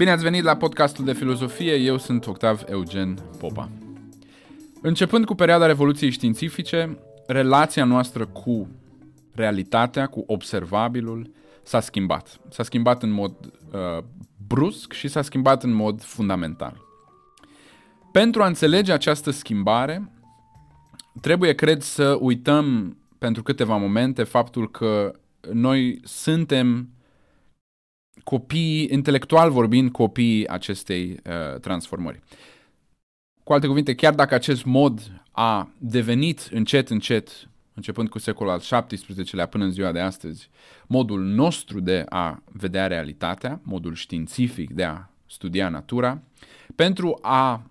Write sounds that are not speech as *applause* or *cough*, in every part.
Bine ați venit la podcastul de filozofie, eu sunt Octav Eugen Popa. Începând cu perioada Revoluției Științifice, relația noastră cu realitatea, cu observabilul, s-a schimbat. S-a schimbat în mod uh, brusc și s-a schimbat în mod fundamental. Pentru a înțelege această schimbare, trebuie, cred, să uităm pentru câteva momente faptul că noi suntem copiii, intelectual vorbind, copiii acestei uh, transformări. Cu alte cuvinte, chiar dacă acest mod a devenit încet, încet, începând cu secolul al XVII-lea până în ziua de astăzi, modul nostru de a vedea realitatea, modul științific de a studia natura, pentru a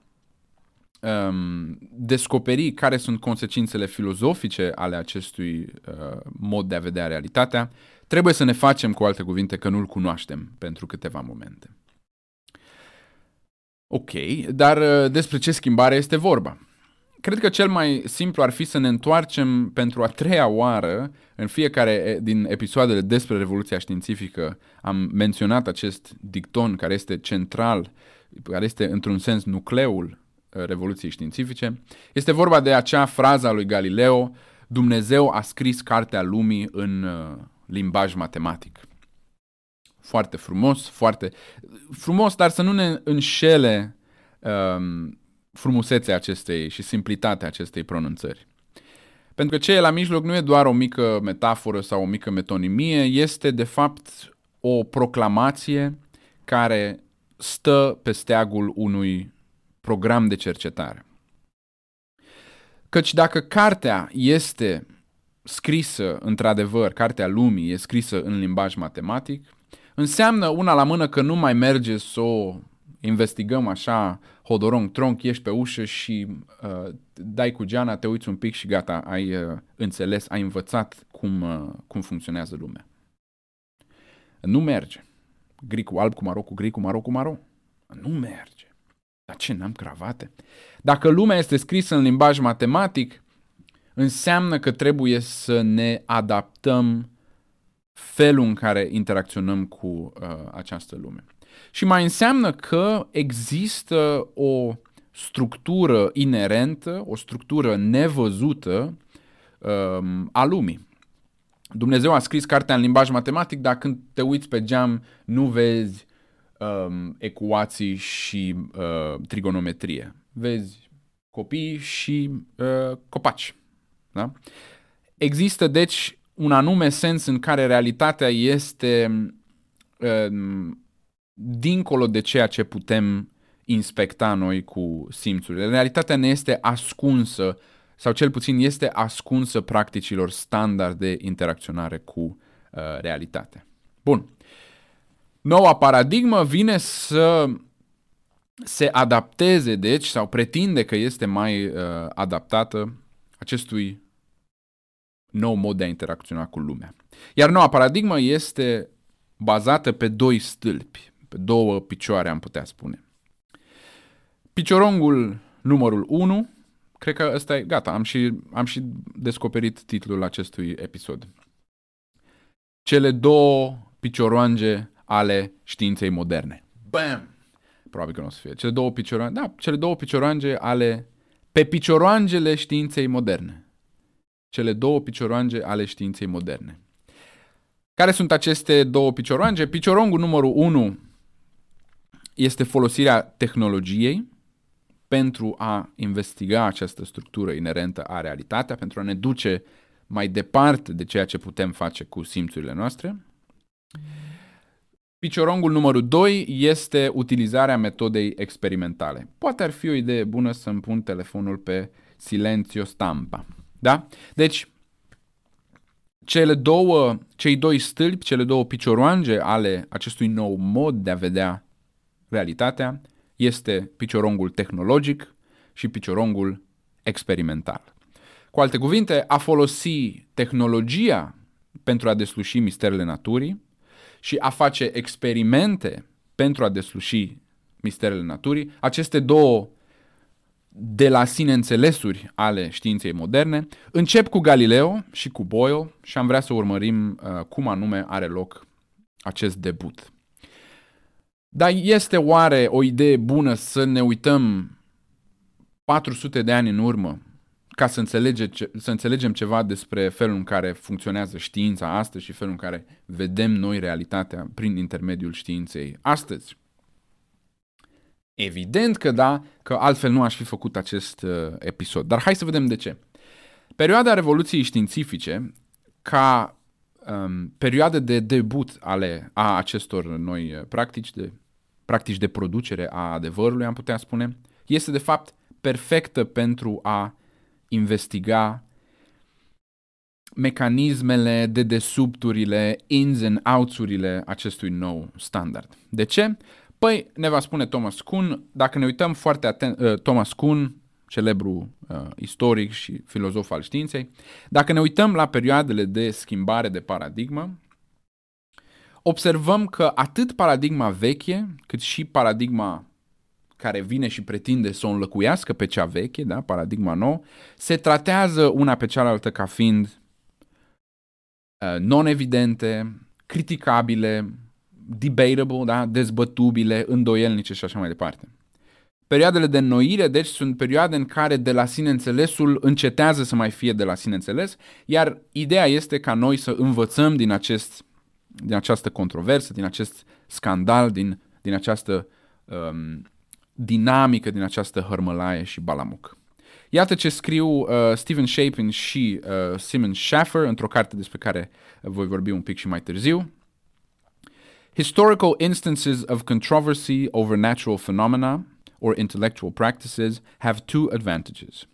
um, descoperi care sunt consecințele filozofice ale acestui uh, mod de a vedea realitatea, trebuie să ne facem, cu alte cuvinte, că nu-l cunoaștem pentru câteva momente. Ok, dar uh, despre ce schimbare este vorba? Cred că cel mai simplu ar fi să ne întoarcem pentru a treia oară în fiecare din episoadele despre Revoluția Științifică am menționat acest dicton care este central, care este într-un sens nucleul uh, Revoluției Științifice. Este vorba de acea frază a lui Galileo, Dumnezeu a scris cartea lumii în uh, limbaj matematic. Foarte frumos, foarte frumos, dar să nu ne înșele um, frumusețea acestei și simplitatea acestei pronunțări. Pentru că ce e la mijloc nu e doar o mică metaforă sau o mică metonimie, este de fapt o proclamație care stă pe steagul unui program de cercetare. Căci dacă cartea este scrisă, într-adevăr, cartea lumii e scrisă în limbaj matematic, înseamnă una la mână că nu mai merge să o investigăm așa, hodorong, tronc, ieși pe ușă și uh, dai cu geana, te uiți un pic și gata, ai uh, înțeles, ai învățat cum, uh, cum funcționează lumea. Nu merge. Gri cu alb cu maro, cu gri cu maro, cu maro. Nu merge. Dar ce, n-am cravate? Dacă lumea este scrisă în limbaj matematic, înseamnă că trebuie să ne adaptăm felul în care interacționăm cu uh, această lume. Și mai înseamnă că există o structură inerentă, o structură nevăzută um, a lumii. Dumnezeu a scris cartea în limbaj matematic, dar când te uiți pe geam nu vezi um, ecuații și uh, trigonometrie. Vezi copii și uh, copaci. Da? Există, deci, un anume sens în care realitatea este uh, dincolo de ceea ce putem inspecta noi cu simțurile. Realitatea ne este ascunsă, sau cel puțin este ascunsă practicilor standard de interacționare cu uh, realitatea. Bun. Noua paradigmă vine să se adapteze, deci, sau pretinde că este mai uh, adaptată acestui nou mod de a interacționa cu lumea. Iar noua paradigmă este bazată pe doi stâlpi, pe două picioare, am putea spune. Piciorongul numărul 1, cred că ăsta e, gata, am și, am și descoperit titlul acestui episod. Cele două picioroange ale științei moderne. Bam! Probabil că nu o să fie. Cele două picioroange, da, cele două picioroange ale, pe picioroangele științei moderne. Cele două picioroange ale științei moderne. Care sunt aceste două picioroange? Piciorongul numărul 1 este folosirea tehnologiei pentru a investiga această structură inerentă a realitatea, pentru a ne duce mai departe de ceea ce putem face cu simțurile noastre. Piciorongul numărul 2 este utilizarea metodei experimentale. Poate ar fi o idee bună să-mi pun telefonul pe silențio stampa. Da? Deci, cele două, cei doi stâlpi, cele două picioroange ale acestui nou mod de a vedea realitatea este piciorongul tehnologic și piciorongul experimental. Cu alte cuvinte, a folosi tehnologia pentru a desluși misterele naturii și a face experimente pentru a desluși misterele naturii, aceste două de la sine înțelesuri ale științei moderne. Încep cu Galileo și cu Boyle și am vrea să urmărim uh, cum anume are loc acest debut. Dar este oare o idee bună să ne uităm 400 de ani în urmă ca să, înțelege, să înțelegem ceva despre felul în care funcționează știința astăzi și felul în care vedem noi realitatea prin intermediul științei astăzi? Evident că da, că altfel nu aș fi făcut acest uh, episod. Dar hai să vedem de ce. Perioada Revoluției Științifice, ca um, perioadă de debut ale a acestor noi uh, practici de, practici de producere a adevărului, am putea spune, este de fapt perfectă pentru a investiga mecanismele, de desubturile, ins and outs-urile acestui nou standard. De ce? Păi, ne va spune Thomas Kuhn, dacă ne uităm foarte atent, uh, Thomas Kuhn, celebru uh, istoric și filozof al științei, dacă ne uităm la perioadele de schimbare de paradigmă, observăm că atât paradigma veche, cât și paradigma care vine și pretinde să o înlăcuiască pe cea veche, da, paradigma nouă, se tratează una pe cealaltă ca fiind uh, non-evidente, criticabile, debatable, da, dezbătubile, îndoielnice și așa mai departe. Perioadele de înnoire, deci, sunt perioade în care de la sine înțelesul încetează să mai fie de la sine înțeles, iar ideea este ca noi să învățăm din, acest, din această controversă, din acest scandal, din, din această um, dinamică, din această hărmălaie și balamuc. Iată ce scriu uh, Stephen Shapin și uh, Simon Schaffer într-o carte despre care voi vorbi un pic și mai târziu. Historical instances of controversy over natural phenomena or intellectual practices have two advantages.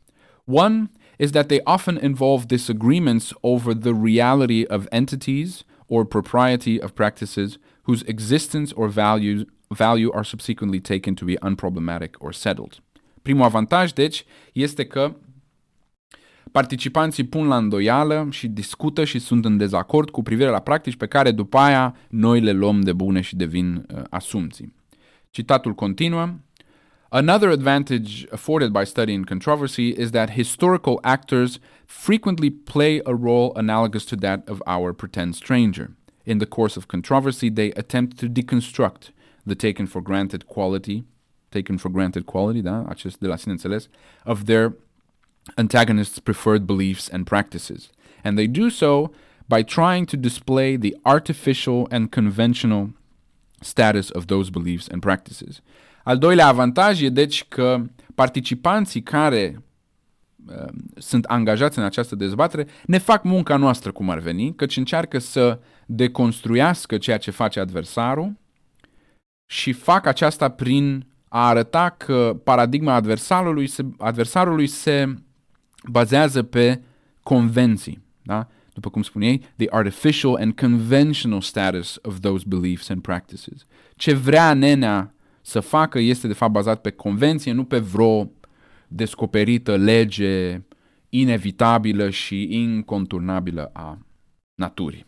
One is that they often involve disagreements over the reality of entities or propriety of practices whose existence or value, value are subsequently taken to be unproblematic or settled. Primul avantaj, deci, este că participanții pun la îndoială și discută și sunt în dezacord cu privire la practici pe care după aia noi le luăm de bune și devin uh, asumții. Citatul continuă. Another advantage afforded by studying controversy is that historical actors frequently play a role analogous to that of our pretend stranger. In the course of controversy, they attempt to deconstruct the taken for granted quality, taken for granted quality, da, acest de la sine înțeles, of their antagonists' preferred beliefs and practices. And they do so by trying to display the artificial and conventional status of those beliefs and practices. Al doilea avantaj e deci că participanții care uh, sunt angajați în această dezbatere ne fac munca noastră cum ar veni, căci încearcă să deconstruiască ceea ce face adversarul și fac aceasta prin a arăta că paradigma adversarului se, adversarului se bazează pe convenții, da? după cum spuneai, the artificial and conventional status of those beliefs and practices. Ce vrea nenea să facă este de fapt bazat pe convenție, nu pe vreo descoperită lege inevitabilă și inconturnabilă a naturii.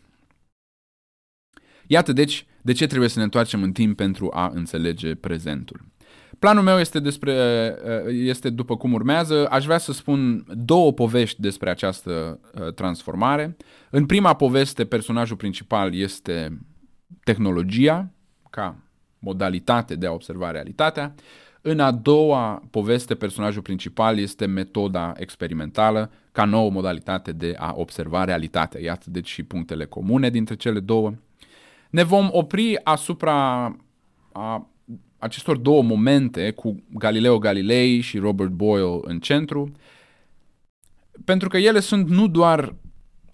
Iată deci de ce trebuie să ne întoarcem în timp pentru a înțelege prezentul. Planul meu este, despre, uh, este după cum urmează. Aș vrea să spun două povești despre această uh, transformare. În prima poveste, personajul principal este tehnologia ca modalitate de a observa realitatea. În a doua poveste, personajul principal este metoda experimentală ca nouă modalitate de a observa realitatea. Iată deci și punctele comune dintre cele două. Ne vom opri asupra a acestor două momente cu Galileo Galilei și Robert Boyle în centru, pentru că ele sunt nu doar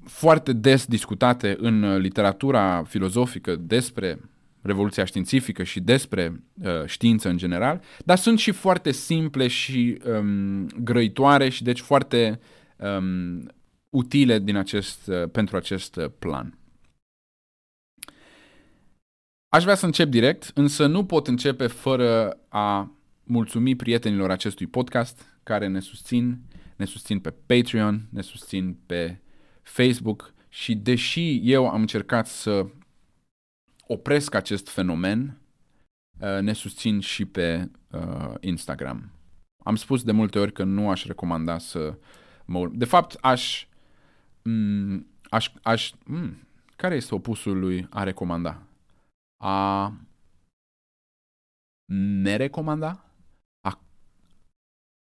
foarte des discutate în literatura filozofică despre revoluția științifică și despre uh, știință în general, dar sunt și foarte simple și um, grăitoare și deci foarte um, utile din acest, uh, pentru acest uh, plan. Aș vrea să încep direct, însă nu pot începe fără a mulțumi prietenilor acestui podcast care ne susțin, ne susțin pe Patreon, ne susțin pe Facebook și deși eu am încercat să opresc acest fenomen, uh, ne susțin și pe uh, Instagram. Am spus de multe ori că nu aș recomanda să mă De fapt, aș... M- aș, aș m- care este opusul lui a recomanda? A nerecomanda? A,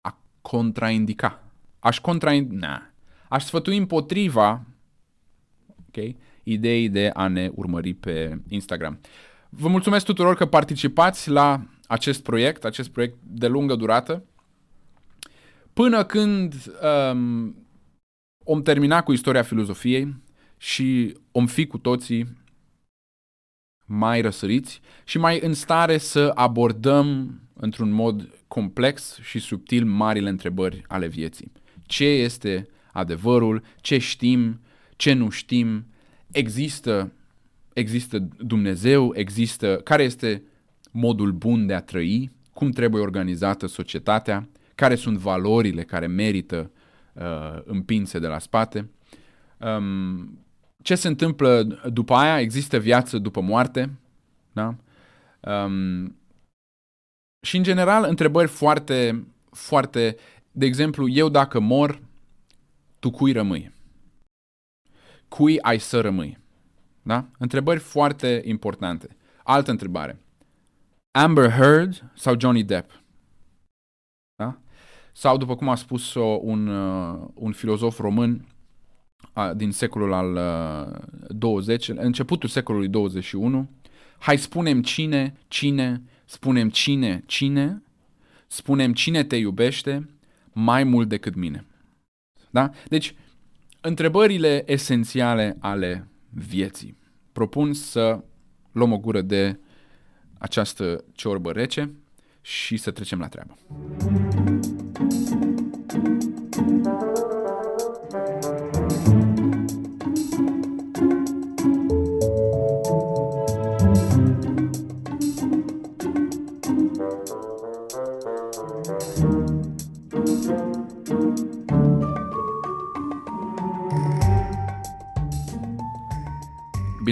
a contraindica. Aș contraindica. Nah. Aș sfătui împotriva okay, ideii de a ne urmări pe Instagram. Vă mulțumesc tuturor că participați la acest proiect, acest proiect de lungă durată. Până când um, om termina cu istoria filozofiei și om fi cu toții mai răsăriți și mai în stare să abordăm într-un mod complex și subtil marile întrebări ale vieții. Ce este adevărul, ce știm, ce nu știm, există, există Dumnezeu, există care este modul bun de a trăi, cum trebuie organizată societatea, care sunt valorile care merită uh, împinse de la spate. Um, ce se întâmplă după aia? Există viață după moarte? Da? Um, și în general întrebări foarte, foarte, de exemplu, eu dacă mor, tu cui rămâi? Cui ai să rămâi? Da? Întrebări foarte importante. Altă întrebare. Amber Heard sau Johnny Depp? Da? Sau, după cum a spus un, uh, un filozof român uh, din secolul al uh, 20, începutul secolului 21, hai spunem cine, cine, spunem cine, cine, spunem cine te iubește mai mult decât mine. Da? Deci, întrebările esențiale ale vieții. Propun să luăm o gură de această ciorbă rece și să trecem la treabă.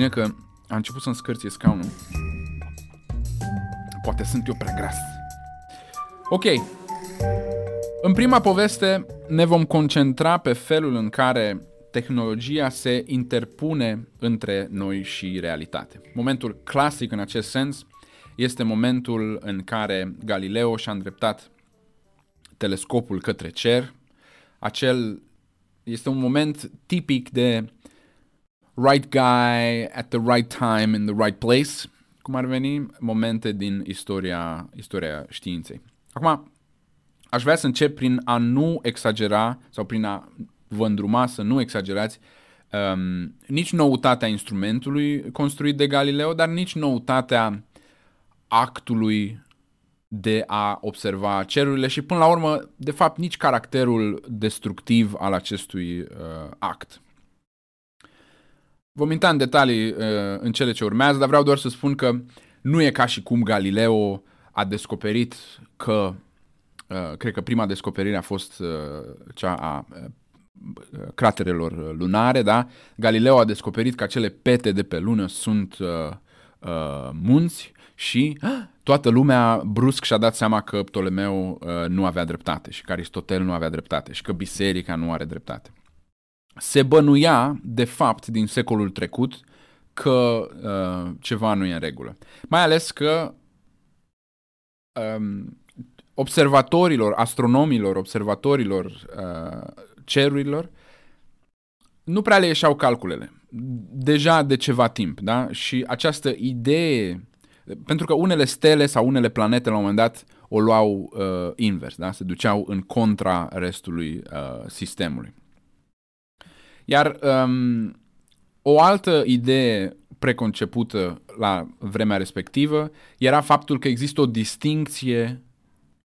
Bine că a început să-mi scârție scaunul. Poate sunt eu prea gras. Ok. În prima poveste ne vom concentra pe felul în care tehnologia se interpune între noi și realitate. Momentul clasic în acest sens este momentul în care Galileo și-a îndreptat telescopul către cer. Acel este un moment tipic de right guy at the right time in the right place, cum ar veni, momente din istoria, istoria științei. Acum, aș vrea să încep prin a nu exagera sau prin a vă îndruma să nu exagerați um, nici noutatea instrumentului construit de Galileo, dar nici noutatea actului de a observa cerurile și până la urmă, de fapt, nici caracterul destructiv al acestui uh, act. Vom intra în detalii uh, în cele ce urmează, dar vreau doar să spun că nu e ca și cum Galileo a descoperit că, uh, cred că prima descoperire a fost uh, cea a uh, craterelor lunare, da? Galileo a descoperit că acele pete de pe lună sunt uh, uh, munți și uh, toată lumea brusc și-a dat seama că Ptolemeu uh, nu avea dreptate și că Aristotel nu avea dreptate și că biserica nu are dreptate se bănuia, de fapt, din secolul trecut, că uh, ceva nu e în regulă. Mai ales că um, observatorilor, astronomilor, observatorilor uh, cerurilor, nu prea le ieșeau calculele. Deja de ceva timp, da? Și această idee, pentru că unele stele sau unele planete la un moment dat o luau uh, invers, da? Se duceau în contra restului uh, sistemului. Iar um, o altă idee preconcepută la vremea respectivă era faptul că există o distinție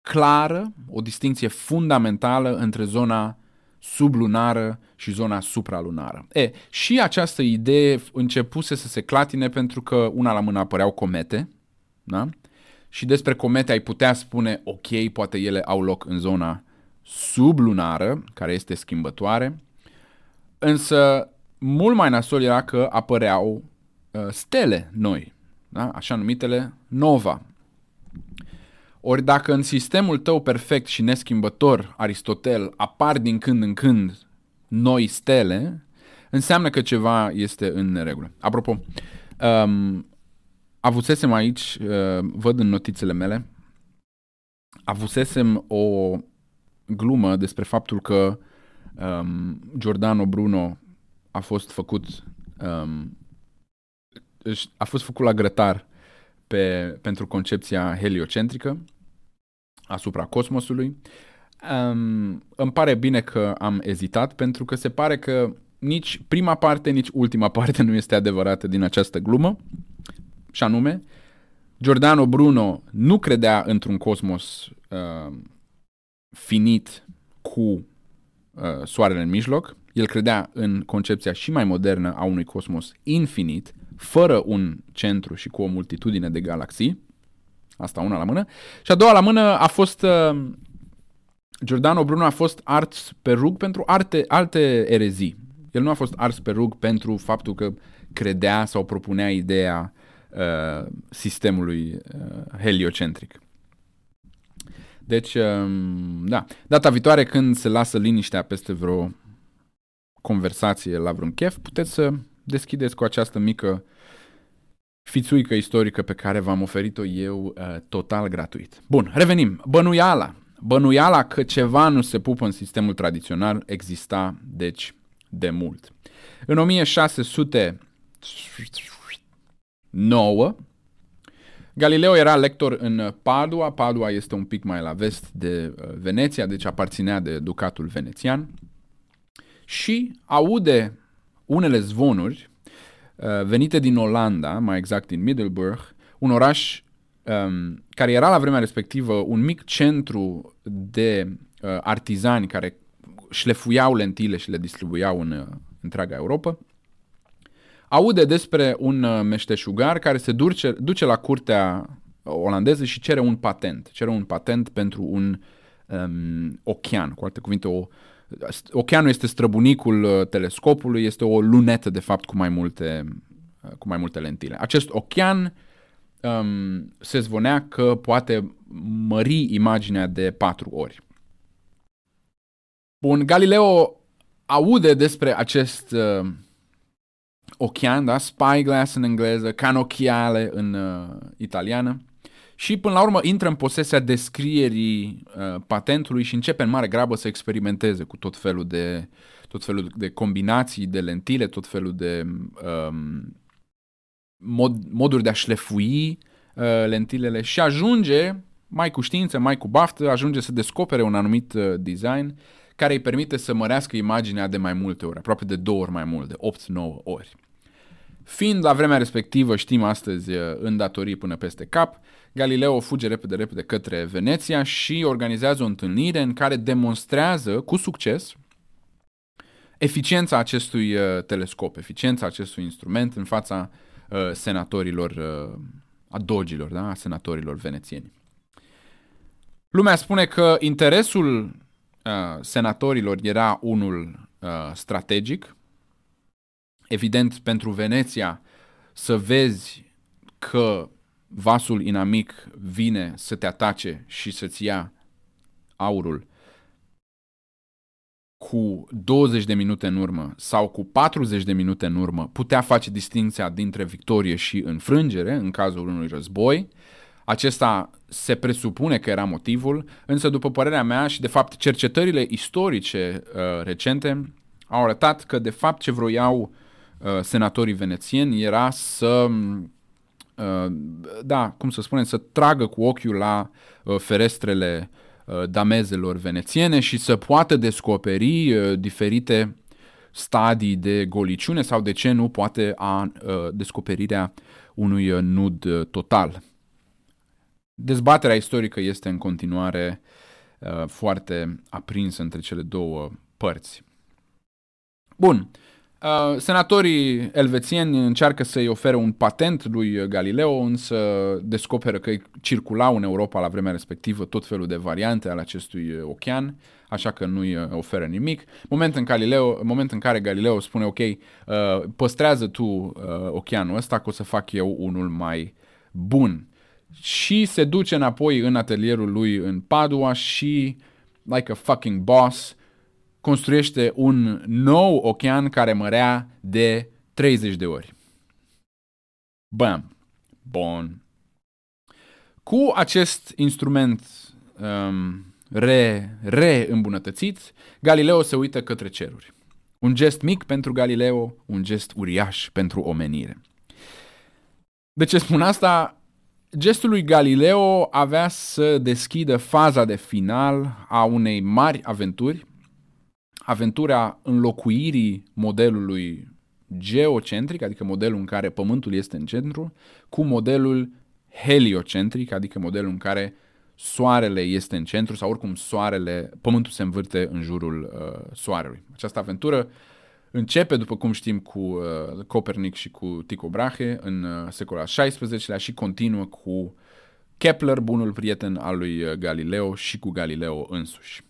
clară, o distinție fundamentală între zona sublunară și zona supralunară. E, și această idee începuse să se clatine pentru că una la mână apăreau comete, da? Și despre comete ai putea spune, ok, poate ele au loc în zona sublunară, care este schimbătoare, Însă, mult mai nasol era că apăreau uh, stele noi, da? așa numitele nova. Ori dacă în sistemul tău perfect și neschimbător, Aristotel, apar din când în când noi stele, înseamnă că ceva este în neregulă. Apropo, um, avusesem aici, uh, văd în notițele mele, avusesem o glumă despre faptul că um, Giordano Bruno a fost făcut um, a fost făcut la grătar pe, pentru concepția heliocentrică asupra cosmosului. Um, îmi pare bine că am ezitat pentru că se pare că nici prima parte, nici ultima parte nu este adevărată din această glumă, și anume, Giordano Bruno nu credea într-un cosmos uh, finit cu uh, soarele în mijloc, el credea în concepția și mai modernă a unui cosmos infinit, fără un centru și cu o multitudine de galaxii. Asta una la mână. Și a doua la mână a fost... Uh, Giordano Bruno a fost ars pe rug pentru arte, alte erezii. El nu a fost ars pe rug pentru faptul că credea sau propunea ideea uh, sistemului uh, heliocentric. Deci, um, da, data viitoare când se lasă liniștea peste vreo conversație la vreun chef, puteți să deschideți cu această mică fițuică istorică pe care v-am oferit-o eu uh, total gratuit. Bun, revenim. Bănuiala. Bănuiala că ceva nu se pupă în sistemul tradițional exista, deci, de mult. În 1609, Galileo era lector în Padua. Padua este un pic mai la vest de uh, Veneția, deci aparținea de ducatul venețian. Și aude unele zvonuri uh, venite din Olanda, mai exact din Middelburg, un oraș um, care era la vremea respectivă un mic centru de uh, artizani care șlefuiau lentile și le distribuiau în uh, întreaga Europa aude despre un uh, meșteșugar care se duce, duce la curtea olandeză și cere un patent. Cere un patent pentru un um, ochean. Cu alte cuvinte, o, ocheanul este străbunicul uh, telescopului, este o lunetă, de fapt, cu mai multe, uh, cu mai multe lentile. Acest ochean um, se zvonea că poate mări imaginea de patru ori. Bun, Galileo aude despre acest uh, ochian, da? spyglass în engleză, canochiale în uh, italiană. Și până la urmă intră în posesia descrierii uh, patentului și începe în mare grabă să experimenteze cu tot felul de, tot felul de combinații de lentile, tot felul de um, mod, moduri de a șlefui uh, lentilele și ajunge, mai cu știință, mai cu baftă, ajunge să descopere un anumit uh, design care îi permite să mărească imaginea de mai multe ori, aproape de două ori mai mult, de 8-9 ori. Fiind la vremea respectivă, știm astăzi, uh, în datorii până peste cap, Galileo fuge repede, repede către Veneția și organizează o întâlnire în care demonstrează cu succes eficiența acestui uh, telescop, eficiența acestui instrument în fața uh, senatorilor, uh, a dogilor, da? a senatorilor venețieni. Lumea spune că interesul uh, senatorilor era unul uh, strategic, evident pentru Veneția să vezi că vasul inamic vine să te atace și să-ți ia aurul cu 20 de minute în urmă sau cu 40 de minute în urmă putea face distinția dintre victorie și înfrângere în cazul unui război. Acesta se presupune că era motivul, însă după părerea mea și de fapt cercetările istorice uh, recente au arătat că de fapt ce vroiau uh, senatorii venețieni era să Uh, da, cum să spunem, să tragă cu ochiul la uh, ferestrele uh, damezelor venețiene și să poată descoperi diferite stadii de goliciune sau de ce nu poate a descoperirea unui nud total. Dezbaterea istorică este în continuare foarte aprinsă între cele două părți. Bun, Uh, senatorii elvețieni încearcă să-i ofere un patent lui Galileo, însă descoperă că circulau în Europa la vremea respectivă tot felul de variante ale acestui ochean, așa că nu-i oferă nimic. Moment în, Galileo, moment în care Galileo spune, ok, uh, păstrează tu uh, ocheanul ăsta, că o să fac eu unul mai bun. și se duce înapoi în atelierul lui în Padua și, like a fucking boss, construiește un nou ochean care mărea de 30 de ori. Bam. Bun. Cu acest instrument um, re, re-îmbunătățit, Galileo se uită către ceruri. Un gest mic pentru Galileo, un gest uriaș pentru omenire. De ce spun asta? Gestul lui Galileo avea să deschidă faza de final a unei mari aventuri, aventura înlocuirii modelului geocentric, adică modelul în care Pământul este în centru, cu modelul heliocentric, adică modelul în care Soarele este în centru sau oricum Soarele, Pământul se învârte în jurul uh, Soarelui. Această aventură începe, după cum știm, cu uh, Copernic și cu Tycho Brahe în uh, secolul al XVI-lea și continuă cu Kepler, bunul prieten al lui uh, Galileo și cu Galileo însuși.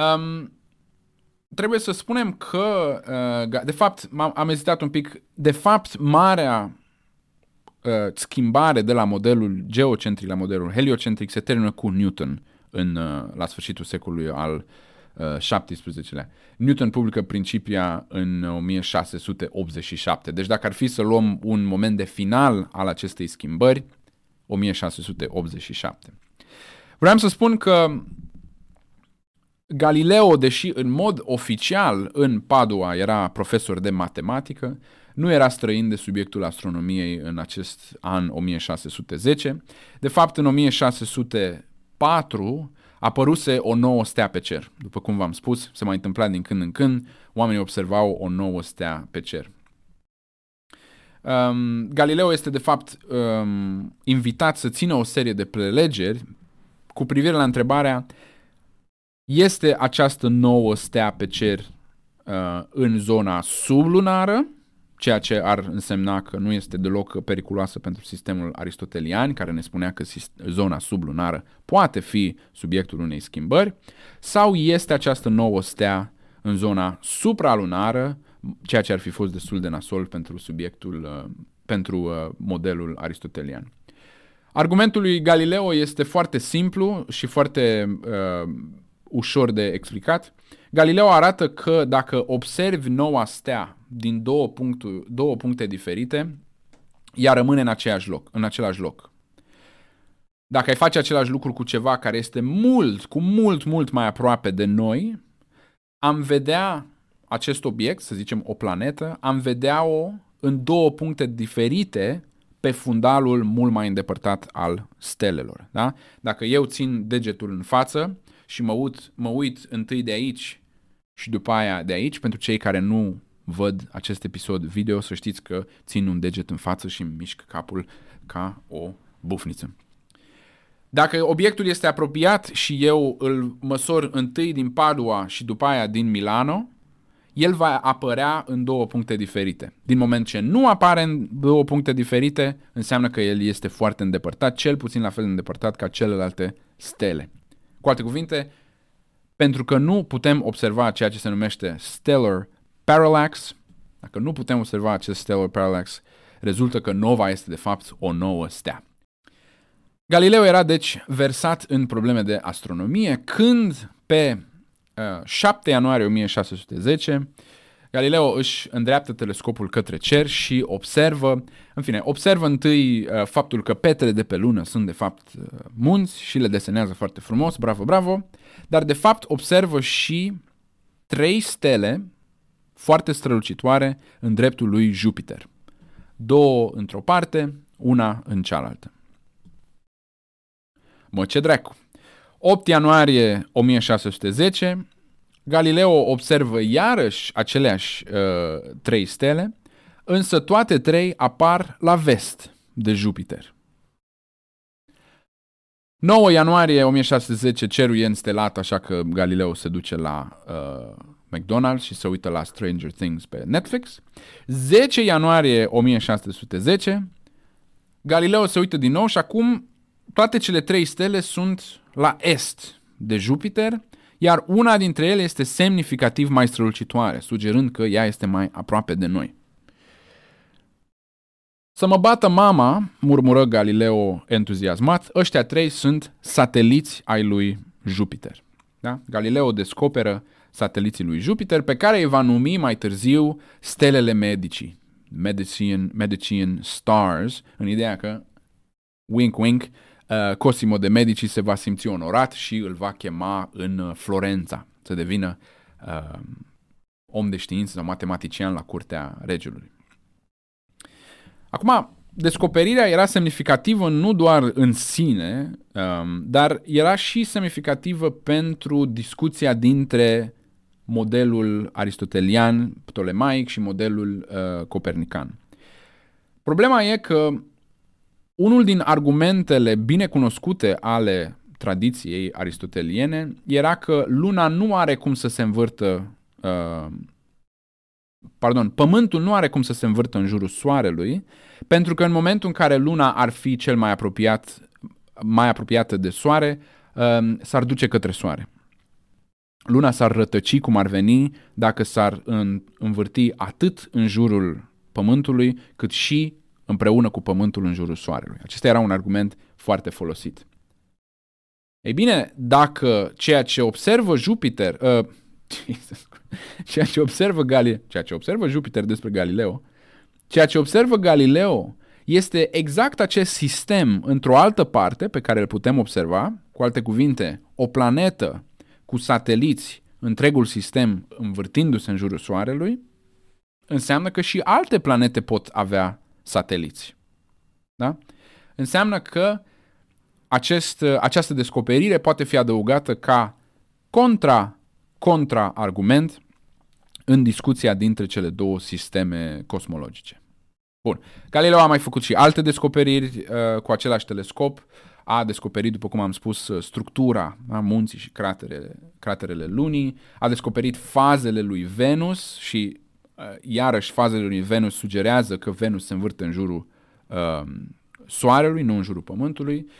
Um, trebuie să spunem că, uh, de fapt, am ezitat un pic, de fapt, marea uh, schimbare de la modelul geocentric la modelul heliocentric se termină cu Newton în, uh, la sfârșitul secolului al uh, XVII-lea. Newton publică Principia în 1687. Deci dacă ar fi să luăm un moment de final al acestei schimbări, 1687. Vreau să spun că Galileo, deși în mod oficial în Padua era profesor de matematică, nu era străin de subiectul astronomiei în acest an 1610. De fapt, în 1604 apăruse o nouă stea pe cer. După cum v-am spus, se mai întâmpla din când în când, oamenii observau o nouă stea pe cer. Um, Galileo este de fapt um, invitat să țină o serie de prelegeri cu privire la întrebarea este această nouă stea pe cer uh, în zona sublunară, ceea ce ar însemna că nu este deloc periculoasă pentru sistemul aristotelian, care ne spunea că zona sublunară poate fi subiectul unei schimbări, sau este această nouă stea în zona supralunară, ceea ce ar fi fost destul de nasol pentru subiectul, uh, pentru uh, modelul aristotelian. Argumentul lui Galileo este foarte simplu și foarte uh, ușor de explicat. Galileo arată că dacă observi noua stea din două, punctu, două puncte diferite, ea rămâne în același loc, în același loc. Dacă ai face același lucru cu ceva care este mult, cu mult, mult mai aproape de noi, am vedea acest obiect, să zicem o planetă, am vedea-o în două puncte diferite pe fundalul mult mai îndepărtat al stelelor. Da? Dacă eu țin degetul în față și mă uit, mă uit întâi de aici și după aia de aici, pentru cei care nu văd acest episod video, să știți că țin un deget în față și îmi mișc capul ca o bufniță. Dacă obiectul este apropiat și eu îl măsor întâi din Padua și după aia din Milano, el va apărea în două puncte diferite. Din moment ce nu apare în două puncte diferite, înseamnă că el este foarte îndepărtat, cel puțin la fel de îndepărtat ca celelalte stele. Cu alte cuvinte, pentru că nu putem observa ceea ce se numește stellar parallax, dacă nu putem observa acest stellar parallax, rezultă că nova este de fapt o nouă stea. Galileo era deci versat în probleme de astronomie când pe uh, 7 ianuarie 1610 Galileo își îndreaptă telescopul către cer și observă, în fine, observă întâi uh, faptul că petele de pe lună sunt de fapt uh, munți și le desenează foarte frumos, bravo, bravo, dar de fapt observă și trei stele foarte strălucitoare în dreptul lui Jupiter. Două într-o parte, una în cealaltă. Mă, ce dracu! 8 ianuarie 1610, Galileo observă iarăși aceleași uh, trei stele, însă toate trei apar la vest de Jupiter. 9 ianuarie 1610 cerul e înstelat, așa că Galileo se duce la uh, McDonald's și se uită la Stranger Things pe Netflix. 10 ianuarie 1610 Galileo se uită din nou și acum toate cele trei stele sunt la est de Jupiter iar una dintre ele este semnificativ mai strălucitoare, sugerând că ea este mai aproape de noi. Să mă bată mama, murmură Galileo entuziasmat, ăștia trei sunt sateliți ai lui Jupiter. Da? Galileo descoperă sateliții lui Jupiter, pe care îi va numi mai târziu stelele medicii, Medician, Medician Stars, în ideea că, wink wink, uh, Cosimo de Medici se va simți onorat și îl va chema în uh, Florența să devină uh, om de știință sau matematician la curtea regelui. Acum, descoperirea era semnificativă nu doar în sine, um, dar era și semnificativă pentru discuția dintre modelul aristotelian, ptolemaic și modelul uh, copernican. Problema e că unul din argumentele bine cunoscute ale tradiției aristoteliene era că luna nu are cum să se învârtă uh, pardon, pământul nu are cum să se învârtă în jurul soarelui, pentru că în momentul în care luna ar fi cel mai apropiat mai apropiată de soare, uh, s-ar duce către soare. Luna s-ar rătăci cum ar veni dacă s-ar învârti atât în jurul Pământului, cât și împreună cu Pământul în jurul Soarelui. Acesta era un argument foarte folosit. Ei bine, dacă ceea ce observă Jupiter, uh, *laughs* ceea ce observă Galileo, ceea ce observă Jupiter despre Galileo, ceea ce observă Galileo este exact acest sistem într-o altă parte pe care îl putem observa, cu alte cuvinte, o planetă cu sateliți întregul sistem învârtindu-se în jurul Soarelui, înseamnă că și alte planete pot avea sateliți. Da? Înseamnă că acest, această descoperire poate fi adăugată ca contra, contra-argument în discuția dintre cele două sisteme cosmologice. Bun. Galileo a mai făcut și alte descoperiri uh, cu același telescop a descoperit, după cum am spus, uh, structura a munții și craterele, craterele lunii, a descoperit fazele lui Venus și uh, iarăși fazele lui Venus sugerează că Venus se învârte în jurul uh, Soarelui, nu în jurul Pământului.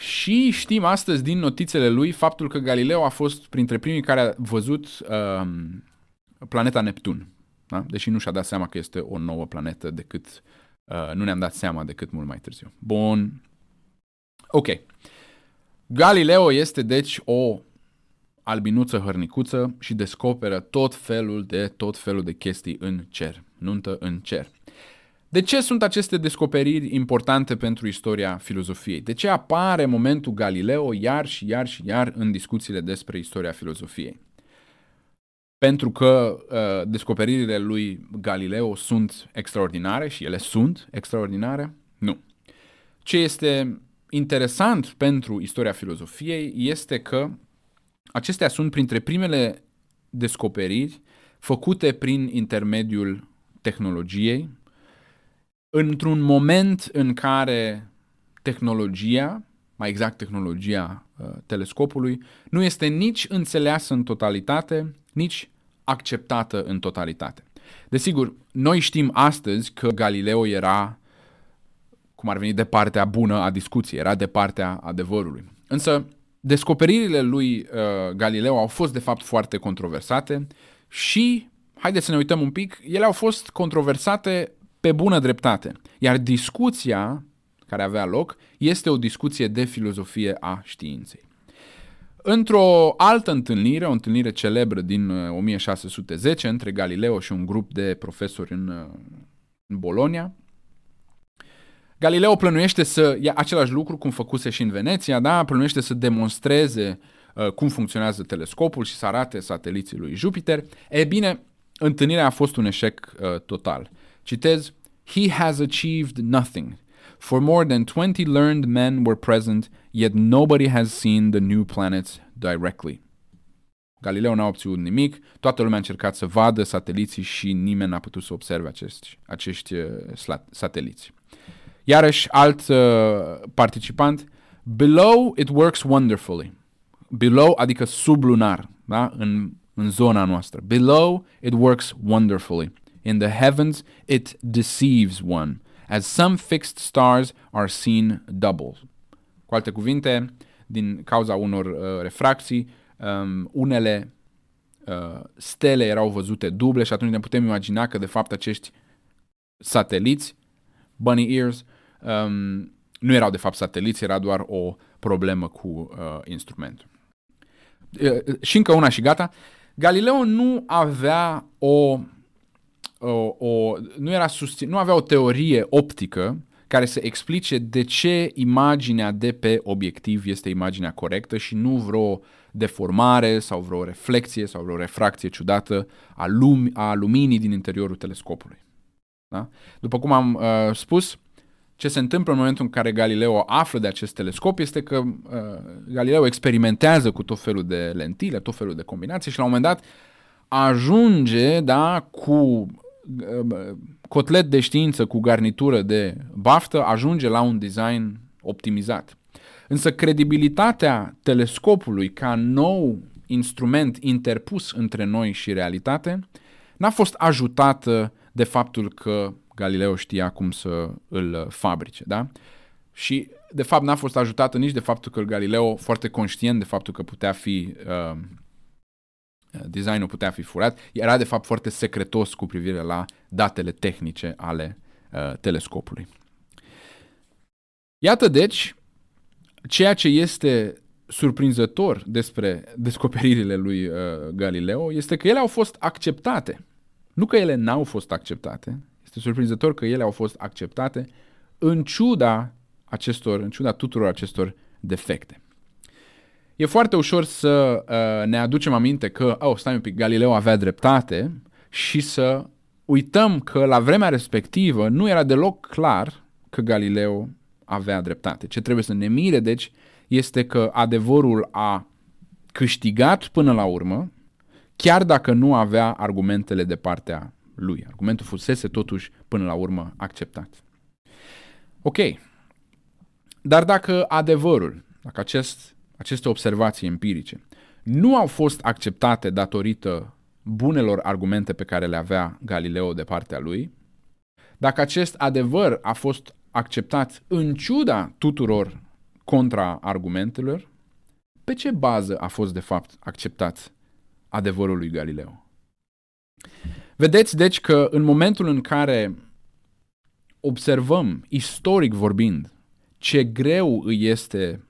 Și știm astăzi din notițele lui faptul că Galileo a fost printre primii care a văzut uh, planeta Neptun. Da? Deși nu și-a dat seama că este o nouă planetă decât uh, nu ne-am dat seama decât mult mai târziu. Bun, Ok. Galileo este deci o albinuță hărnicuță și descoperă tot felul de tot felul de chestii în cer, nuntă în cer. De ce sunt aceste descoperiri importante pentru istoria filozofiei? De ce apare momentul Galileo iar și iar și iar în discuțiile despre istoria filozofiei? Pentru că uh, descoperirile lui Galileo sunt extraordinare și ele sunt extraordinare? Nu. Ce este interesant pentru istoria filozofiei este că acestea sunt printre primele descoperiri făcute prin intermediul tehnologiei, într-un moment în care tehnologia, mai exact tehnologia uh, telescopului, nu este nici înțeleasă în totalitate, nici acceptată în totalitate. Desigur, noi știm astăzi că Galileo era cum ar veni de partea bună a discuției, era de partea adevărului. Însă, descoperirile lui uh, Galileo au fost de fapt foarte controversate și, haideți să ne uităm un pic, ele au fost controversate pe bună dreptate. Iar discuția care avea loc este o discuție de filozofie a științei. Într-o altă întâlnire, o întâlnire celebră din 1610 uh, între Galileo și un grup de profesori în, uh, în Bologna, Galileo plănuiește să ia același lucru cum făcuse și în Veneția, da? plănuiește să demonstreze uh, cum funcționează telescopul și să arate sateliții lui Jupiter. E bine, întâlnirea a fost un eșec uh, total. Citez, He has achieved nothing. For more than 20 learned men were present, yet nobody has seen the new planets directly. Galileo n-a obținut nimic, toată lumea a încercat să vadă sateliții și nimeni n-a putut să observe acești, acești uh, sateliți. Iarăși, alt uh, participant, below it works wonderfully. Below, adică sublunar, da? în, în zona noastră. Below it works wonderfully. In the heavens it deceives one, as some fixed stars are seen double. Cu alte cuvinte, din cauza unor uh, refracții, um, unele uh, stele erau văzute duble și atunci ne putem imagina că de fapt acești sateliți bunny ears, um, nu erau de fapt sateliți, era doar o problemă cu uh, instrumentul. Uh, și încă una și gata. Galileo nu avea o, o, o nu era susțin, nu avea o teorie optică care să explice de ce imaginea de pe obiectiv este imaginea corectă și nu vreo deformare sau vreo reflexie sau vreo refracție ciudată a, lumi, a luminii din interiorul telescopului. Da? După cum am uh, spus, ce se întâmplă în momentul în care Galileo află de acest telescop este că uh, Galileo experimentează cu tot felul de lentile, tot felul de combinații și la un moment dat ajunge da, cu uh, cotlet de știință cu garnitură de baftă, ajunge la un design optimizat. Însă credibilitatea telescopului ca nou instrument interpus între noi și realitate n-a fost ajutată de faptul că Galileo știa cum să îl fabrice, da? Și, de fapt, n-a fost ajutată nici de faptul că Galileo, foarte conștient de faptul că putea fi uh, designul putea fi furat, era de fapt foarte secretos cu privire la datele tehnice ale uh, telescopului. Iată deci ceea ce este surprinzător despre descoperirile lui uh, Galileo este că ele au fost acceptate. Nu că ele n-au fost acceptate, este surprinzător că ele au fost acceptate în ciuda acestor, în ciuda tuturor acestor defecte. E foarte ușor să uh, ne aducem aminte că, oh, stai un pic, Galileo avea dreptate și să uităm că la vremea respectivă nu era deloc clar că Galileo avea dreptate. Ce trebuie să ne mire, deci, este că adevărul a câștigat până la urmă, chiar dacă nu avea argumentele de partea lui. Argumentul fusese totuși până la urmă acceptat. Ok. Dar dacă adevărul, dacă acest, aceste observații empirice nu au fost acceptate datorită bunelor argumente pe care le avea Galileo de partea lui, dacă acest adevăr a fost acceptat în ciuda tuturor contraargumentelor, pe ce bază a fost de fapt acceptat adevărul lui Galileo? Vedeți, deci, că în momentul în care observăm, istoric vorbind, ce greu îi este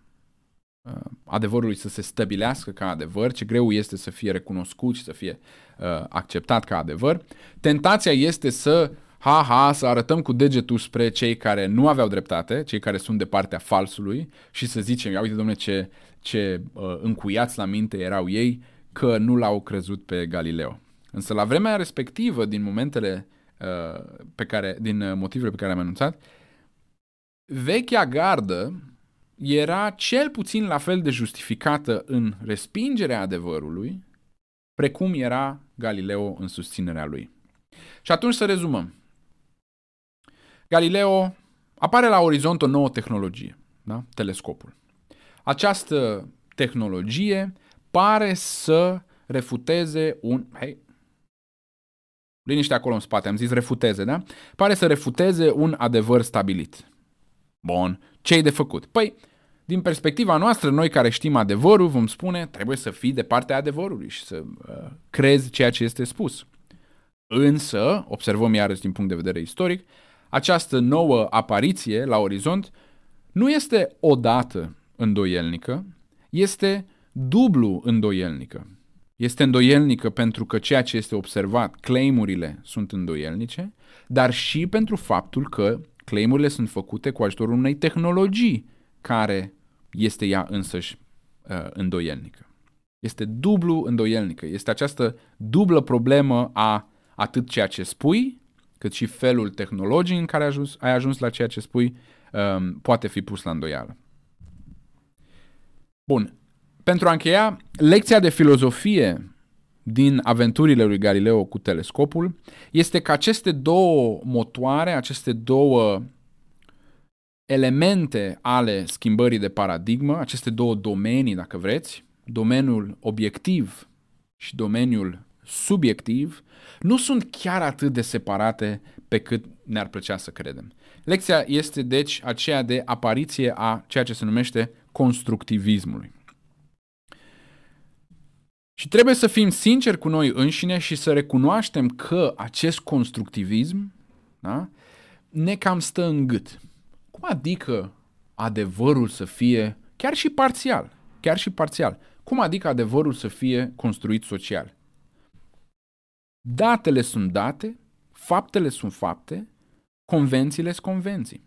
uh, adevărului să se stabilească ca adevăr, ce greu este să fie recunoscut și să fie uh, acceptat ca adevăr, tentația este să ha-ha, să arătăm cu degetul spre cei care nu aveau dreptate, cei care sunt de partea falsului și să zicem, ia uite domnule ce, ce uh, încuiați la minte erau ei că nu l-au crezut pe Galileo. Însă la vremea respectivă, din momentele uh, pe care, din uh, motivele pe care am anunțat, vechea gardă era cel puțin la fel de justificată în respingerea adevărului, precum era Galileo în susținerea lui. Și atunci să rezumăm. Galileo apare la orizont o nouă tehnologie, da? telescopul. Această tehnologie pare să refuteze un... Hei, liniște acolo în spate, am zis refuteze, da? Pare să refuteze un adevăr stabilit. Bun, ce-i de făcut? Păi, din perspectiva noastră, noi care știm adevărul, vom spune, trebuie să fii de partea adevărului și să uh, crezi ceea ce este spus. Însă, observăm iarăși din punct de vedere istoric, această nouă apariție la orizont nu este odată îndoielnică, este dublu îndoielnică. Este îndoielnică pentru că ceea ce este observat, claimurile sunt îndoielnice, dar și pentru faptul că claimurile sunt făcute cu ajutorul unei tehnologii care este ea însăși uh, îndoielnică. Este dublu îndoielnică. Este această dublă problemă a atât ceea ce spui, cât și felul tehnologic în care ai ajuns, ai ajuns la ceea ce spui, um, poate fi pus la îndoială. Bun. Pentru a încheia, lecția de filozofie din aventurile lui Galileo cu telescopul este că aceste două motoare, aceste două elemente ale schimbării de paradigmă, aceste două domenii, dacă vreți, domeniul obiectiv și domeniul subiectiv, nu sunt chiar atât de separate pe cât ne-ar plăcea să credem. Lecția este deci aceea de apariție a ceea ce se numește constructivismului. Și trebuie să fim sinceri cu noi înșine și să recunoaștem că acest constructivism da, ne cam stă în gât. Cum adică adevărul să fie, chiar și parțial, chiar și parțial, cum adică adevărul să fie construit social? Datele sunt date, faptele sunt fapte, convențiile sunt convenții.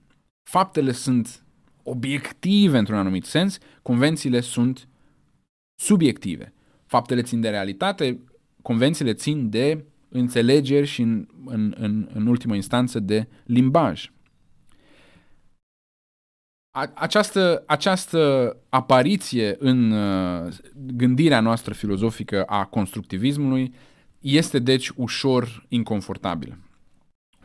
Faptele sunt obiective într-un anumit sens, convențiile sunt subiective. Faptele țin de realitate, convențiile țin de înțelegeri și în, în, în, în ultimă instanță de limbaj. Această, această apariție în uh, gândirea noastră filozofică a constructivismului este deci ușor inconfortabil.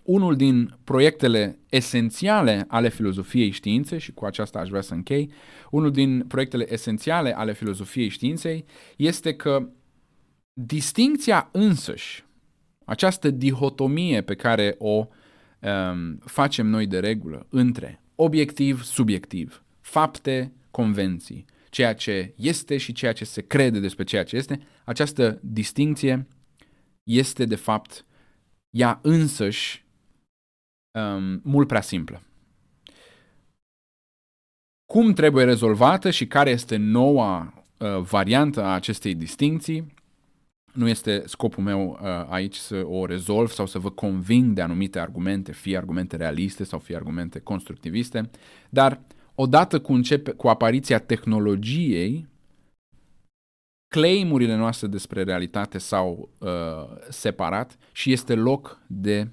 Unul din proiectele esențiale ale filozofiei științei, și cu aceasta aș vrea să închei, unul din proiectele esențiale ale filozofiei științei este că distincția însăși, această dihotomie pe care o um, facem noi de regulă între obiectiv-subiectiv, fapte, convenții, ceea ce este și ceea ce se crede despre ceea ce este, această distinție este de fapt ea însăși um, mult prea simplă. Cum trebuie rezolvată și care este noua uh, variantă a acestei distinții, nu este scopul meu uh, aici să o rezolv sau să vă conving de anumite argumente, fie argumente realiste sau fie argumente constructiviste, dar odată cu, începe, cu apariția tehnologiei, claimurile noastre despre realitate s-au uh, separat și este loc de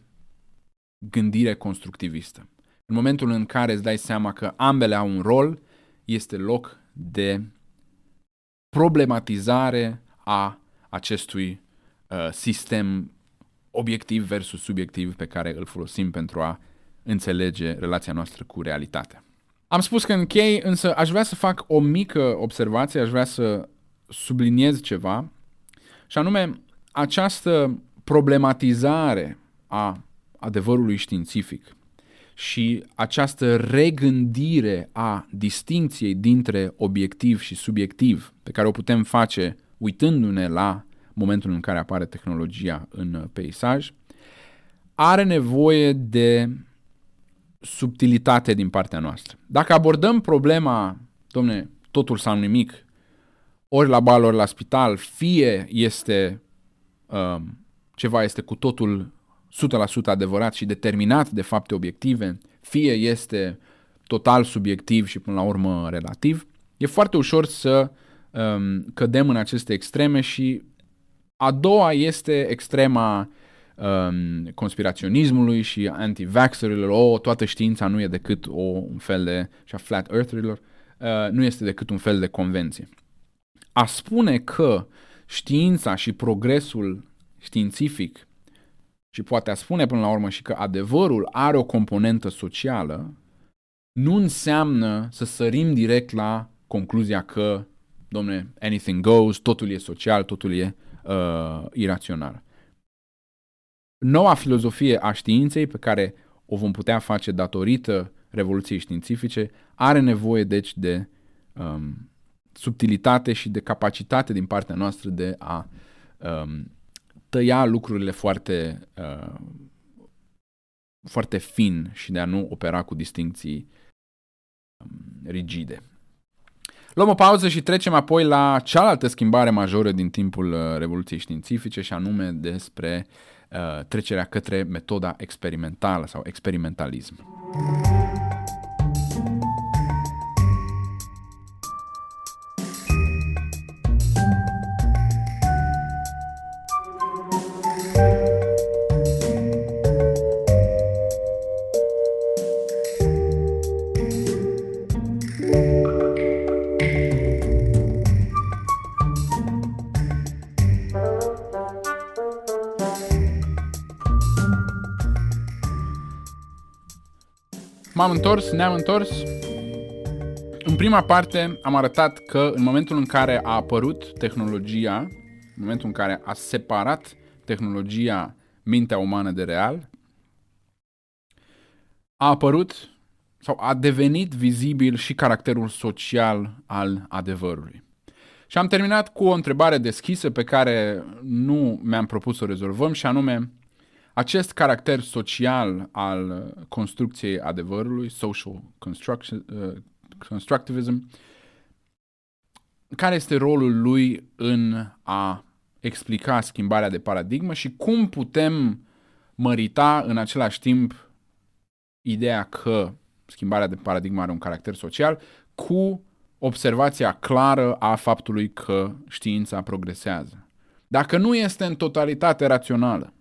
gândire constructivistă. În momentul în care îți dai seama că ambele au un rol, este loc de problematizare a acestui uh, sistem obiectiv versus subiectiv pe care îl folosim pentru a înțelege relația noastră cu realitatea. Am spus că închei, însă aș vrea să fac o mică observație, aș vrea să subliniez ceva, și anume această problematizare a adevărului științific și această regândire a distinției dintre obiectiv și subiectiv pe care o putem face uitându-ne la momentul în care apare tehnologia în peisaj, are nevoie de subtilitate din partea noastră. Dacă abordăm problema, domne, totul sau nimic, ori la bal, ori la spital, fie este uh, ceva este cu totul 100% adevărat și determinat de fapte obiective, fie este total subiectiv și până la urmă relativ, e foarte ușor să um, cădem în aceste extreme și a doua este extrema um, conspiraționismului și anti-vaxxerilor, o, toată știința nu e decât o, un fel de, și a flat eartherilor, uh, nu este decât un fel de convenție. A spune că știința și progresul științific și poate a spune până la urmă și că adevărul are o componentă socială, nu înseamnă să sărim direct la concluzia că, domne, anything goes, totul e social, totul e uh, irațional. Noua filozofie a științei pe care o vom putea face datorită revoluției științifice are nevoie deci de um, subtilitate și de capacitate din partea noastră de a um, tăia lucrurile foarte, uh, foarte fin și de a nu opera cu distinții um, rigide. Luăm o pauză și trecem apoi la cealaltă schimbare majoră din timpul uh, Revoluției Științifice și anume despre uh, trecerea către metoda experimentală sau experimentalism. M-am întors, ne-am întors. În prima parte am arătat că în momentul în care a apărut tehnologia, în momentul în care a separat tehnologia mintea umană de real, a apărut sau a devenit vizibil și caracterul social al adevărului. Și am terminat cu o întrebare deschisă pe care nu mi-am propus să o rezolvăm și anume acest caracter social al construcției adevărului, social uh, constructivism, care este rolul lui în a explica schimbarea de paradigmă și cum putem mărita în același timp ideea că schimbarea de paradigmă are un caracter social cu observația clară a faptului că știința progresează. Dacă nu este în totalitate rațională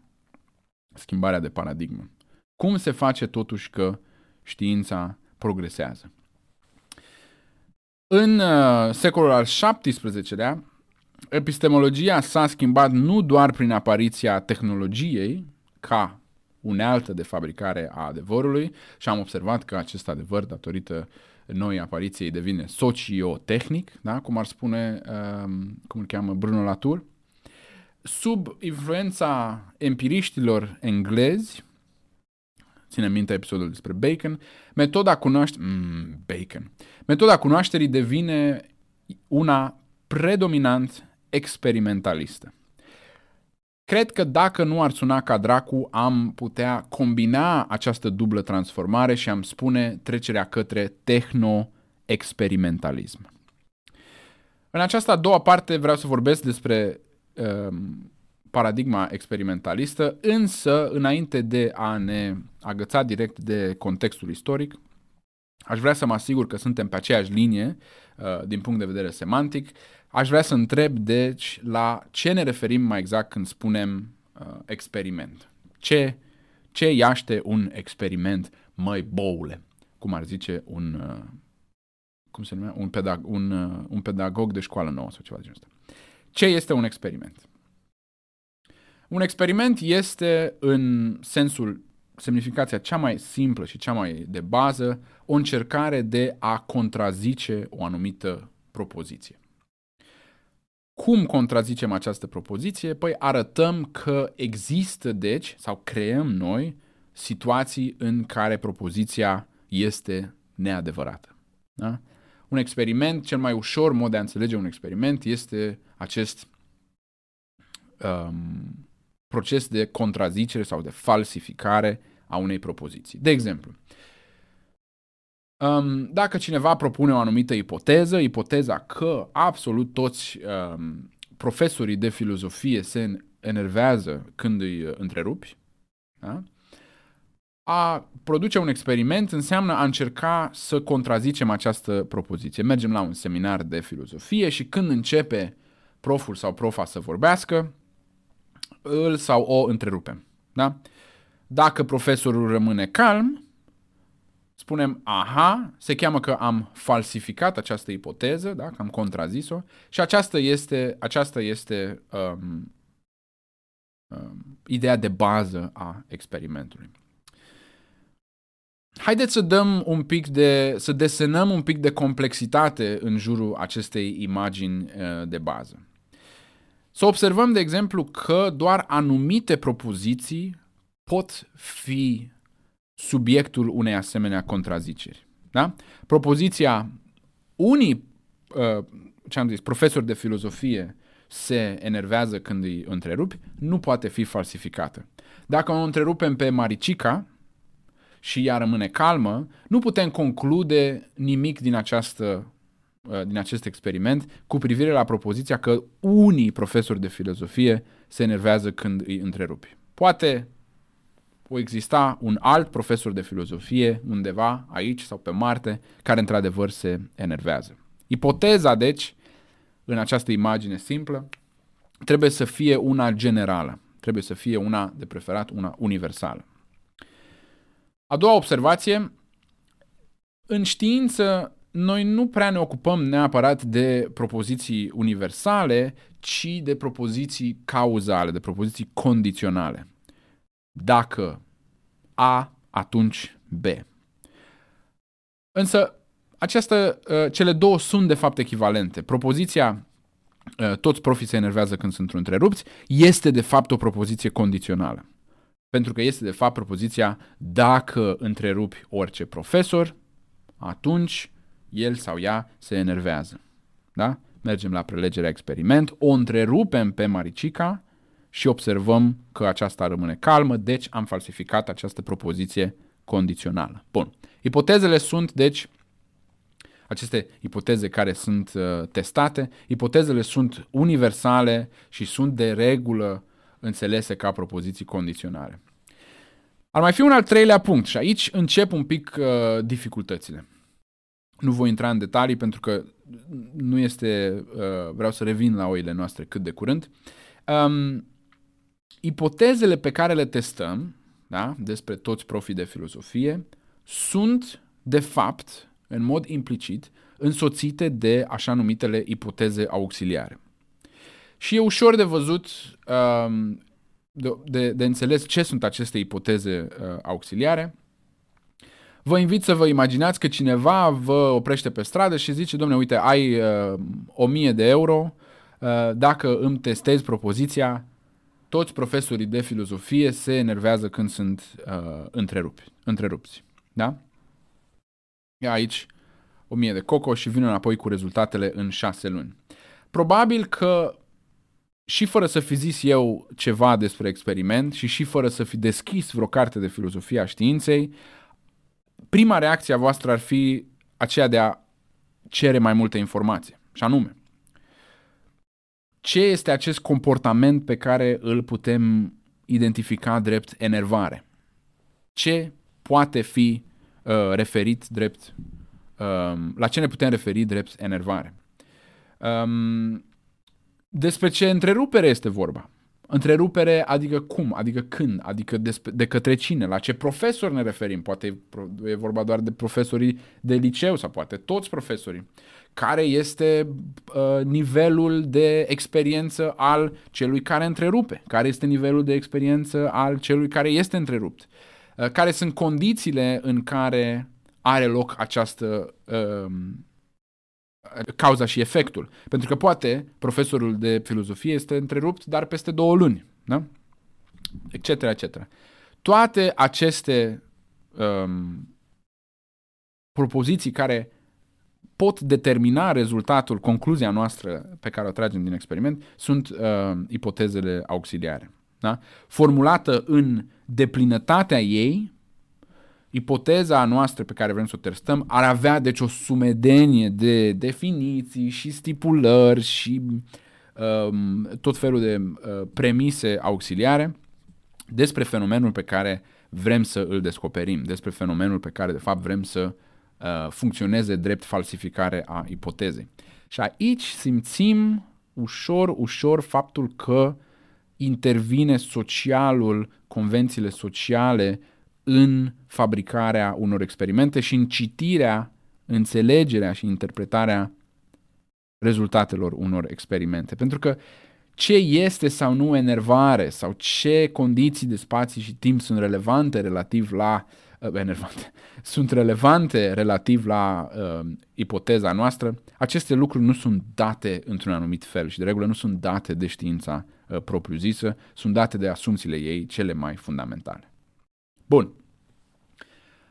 schimbarea de paradigmă, cum se face totuși că știința progresează? În uh, secolul al XVII-lea, epistemologia s-a schimbat nu doar prin apariția tehnologiei ca unealtă de fabricare a adevărului și am observat că acest adevăr, datorită noi apariției, devine sociotehnic, da? cum ar spune, um, cum îl cheamă Bruno Latour, sub influența empiriștilor englezi, ține minte episodul despre Bacon, metoda cunoaște... Mm, bacon. Metoda cunoașterii devine una predominant experimentalistă. Cred că dacă nu ar suna ca dracu, am putea combina această dublă transformare și am spune trecerea către tehno-experimentalism. În această a doua parte vreau să vorbesc despre um, paradigma experimentalistă, însă înainte de a ne agăța direct de contextul istoric, aș vrea să mă asigur că suntem pe aceeași linie uh, din punct de vedere semantic. Aș vrea să întreb, deci, la ce ne referim mai exact când spunem uh, experiment? Ce, ce iaște un experiment, măi, boule? Cum ar zice un, uh, cum se numea? Un, pedag- un, uh, un pedagog de școală nouă sau ceva de genul ăsta. Ce este un experiment? Un experiment este, în sensul, semnificația cea mai simplă și cea mai de bază, o încercare de a contrazice o anumită propoziție. Cum contrazicem această propoziție? Păi arătăm că există, deci, sau creăm noi situații în care propoziția este neadevărată. Da? Un experiment, cel mai ușor mod de a înțelege un experiment este acest um, proces de contrazicere sau de falsificare a unei propoziții. De exemplu, um, dacă cineva propune o anumită ipoteză, ipoteza că absolut toți um, profesorii de filozofie se enervează când îi uh, întrerupi, da? a produce un experiment înseamnă a încerca să contrazicem această propoziție. Mergem la un seminar de filozofie și când începe proful sau profa să vorbească, îl sau o întrerupem. Da? Dacă profesorul rămâne calm, spunem, aha, se cheamă că am falsificat această ipoteză, da? că am contrazis-o și aceasta este, aceasta este um, um, ideea de bază a experimentului. Haideți să dăm un pic de, să desenăm un pic de complexitate în jurul acestei imagini uh, de bază. Să observăm, de exemplu, că doar anumite propoziții pot fi subiectul unei asemenea contraziceri. Da? Propoziția unii, uh, ce am zis, profesori de filozofie se enervează când îi întrerupi, nu poate fi falsificată. Dacă o întrerupem pe Maricica și ea rămâne calmă, nu putem conclude nimic din această Uh, din acest experiment cu privire la propoziția că unii profesori de filozofie se enervează când îi întrerupi. Poate o exista un alt profesor de filozofie undeva aici sau pe Marte care într-adevăr se enervează. Ipoteza, deci, în această imagine simplă, trebuie să fie una generală, trebuie să fie una de preferat, una universală. A doua observație, în știință noi nu prea ne ocupăm neapărat de propoziții universale, ci de propoziții cauzale, de propoziții condiționale. Dacă A, atunci B. Însă, această, uh, cele două sunt de fapt echivalente. Propoziția uh, toți profii se enervează când sunt întrerupți, este de fapt o propoziție condițională. Pentru că este de fapt propoziția dacă întrerupi orice profesor, atunci el sau ea se enervează. Da? Mergem la prelegerea experiment, o întrerupem pe Maricica și observăm că aceasta rămâne calmă, deci am falsificat această propoziție condițională. Bun. Ipotezele sunt, deci, aceste ipoteze care sunt uh, testate, ipotezele sunt universale și sunt de regulă înțelese ca propoziții condiționale. Ar mai fi un al treilea punct și aici încep un pic uh, dificultățile. Nu voi intra în detalii pentru că nu este, uh, vreau să revin la oile noastre cât de curând. Um, ipotezele pe care le testăm, da, despre toți profii de filozofie, sunt, de fapt, în mod implicit, însoțite de așa numitele ipoteze auxiliare. Și e ușor de văzut, um, de, de, de înțeles ce sunt aceste ipoteze uh, auxiliare. Vă invit să vă imaginați că cineva vă oprește pe stradă și zice, domne, uite, ai uh, 1000 de euro, uh, dacă îmi testezi propoziția, toți profesorii de filozofie se enervează când sunt uh, întrerupi, întrerupți. Da? Ia aici 1000 de coco și vin înapoi cu rezultatele în 6 luni. Probabil că și fără să fi zis eu ceva despre experiment și și fără să fi deschis vreo carte de filozofie a științei, prima reacție a voastră ar fi aceea de a cere mai multe informații. Și anume, ce este acest comportament pe care îl putem identifica drept enervare? Ce poate fi uh, referit drept uh, la ce ne putem referi drept enervare? Um, despre ce întrerupere este vorba? Întrerupere adică cum? Adică când? Adică despre, de către cine? La ce profesor ne referim? Poate e vorba doar de profesorii de liceu sau poate toți profesorii. Care este uh, nivelul de experiență al celui care întrerupe? Care este nivelul de experiență al celui care este întrerupt? Uh, care sunt condițiile în care are loc această uh, cauza și efectul. Pentru că poate profesorul de filozofie este întrerupt, dar peste două luni. Da? Etc. etc. Toate aceste um, propoziții care pot determina rezultatul, concluzia noastră pe care o tragem din experiment, sunt uh, ipotezele auxiliare. Da? Formulată în deplinătatea ei, ipoteza noastră pe care vrem să o testăm ar avea deci o sumedenie de definiții și stipulări și um, tot felul de uh, premise auxiliare despre fenomenul pe care vrem să îl descoperim, despre fenomenul pe care de fapt vrem să uh, funcționeze drept falsificare a ipotezei. Și aici simțim ușor, ușor faptul că intervine socialul, convențiile sociale în fabricarea unor experimente și în citirea, înțelegerea și interpretarea rezultatelor unor experimente. Pentru că ce este sau nu enervare sau ce condiții de spații și timp sunt relevante relativ la uh, enervante, *laughs* sunt relevante relativ la uh, ipoteza noastră, aceste lucruri nu sunt date într-un anumit fel și de regulă nu sunt date de știința uh, propriu-zisă, sunt date de asumțiile ei cele mai fundamentale. Bun.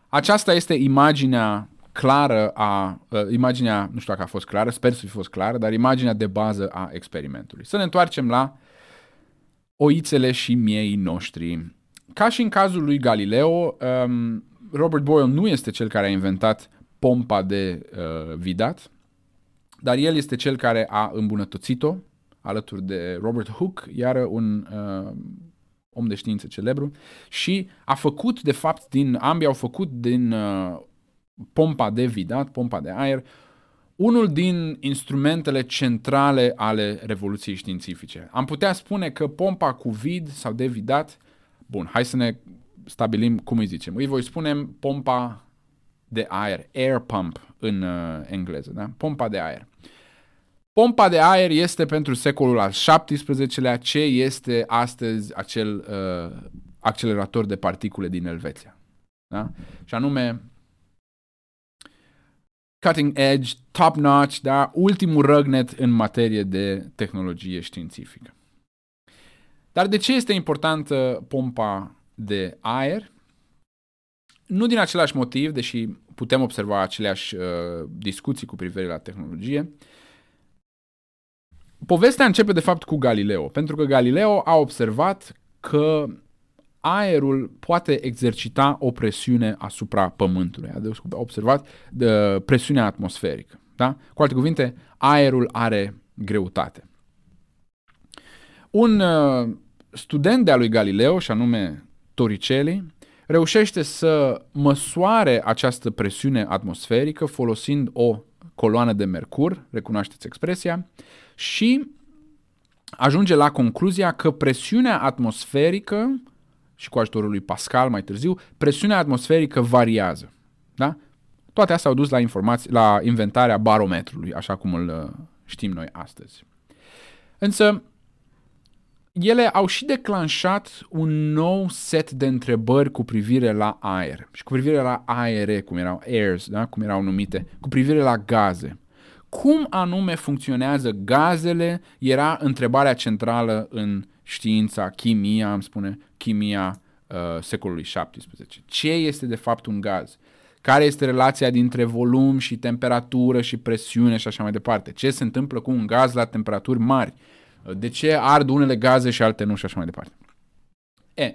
Aceasta este imaginea clară a, uh, imaginea, nu știu dacă a fost clară, sper să fi fost clară, dar imaginea de bază a experimentului. Să ne întoarcem la oițele și miei noștri. Ca și în cazul lui Galileo, um, Robert Boyle nu este cel care a inventat pompa de uh, vidat, dar el este cel care a îmbunătățit-o alături de Robert Hooke, iar un uh, om de știință celebru, și a făcut, de fapt, din ambii au făcut din uh, pompa de vidat, pompa de aer, unul din instrumentele centrale ale revoluției științifice. Am putea spune că pompa cu vid sau de vidat, bun, hai să ne stabilim cum îi zicem. Îi voi spune pompa de aer, air pump în uh, engleză, da? pompa de aer. Uh, Pompa de aer este pentru secolul al XVII-lea ce este astăzi acel uh, accelerator de particule din Elveția. Da? Și anume cutting edge, top notch, da? ultimul răgnet în materie de tehnologie științifică. Dar de ce este importantă pompa de aer? Nu din același motiv, deși putem observa aceleași uh, discuții cu privire la tehnologie, povestea începe de fapt cu Galileo, pentru că Galileo a observat că aerul poate exercita o presiune asupra Pământului. A observat de presiunea atmosferică. Da? Cu alte cuvinte, aerul are greutate. Un uh, student de-a lui Galileo, și anume Torricelli, reușește să măsoare această presiune atmosferică folosind o coloană de mercur, recunoașteți expresia, și ajunge la concluzia că presiunea atmosferică, și cu ajutorul lui Pascal mai târziu, presiunea atmosferică variază. Da? Toate astea au dus la, informații, la inventarea barometrului, așa cum îl uh, știm noi astăzi. Însă, ele au și declanșat un nou set de întrebări cu privire la aer și cu privire la aere, cum erau airs, da? cum erau numite, cu privire la gaze. Cum anume funcționează gazele era întrebarea centrală în știința, chimia, am spune, chimia uh, secolului XVII. Ce este de fapt un gaz? Care este relația dintre volum și temperatură și presiune și așa mai departe? Ce se întâmplă cu un gaz la temperaturi mari? De ce ard unele gaze și alte nu și așa mai departe? E,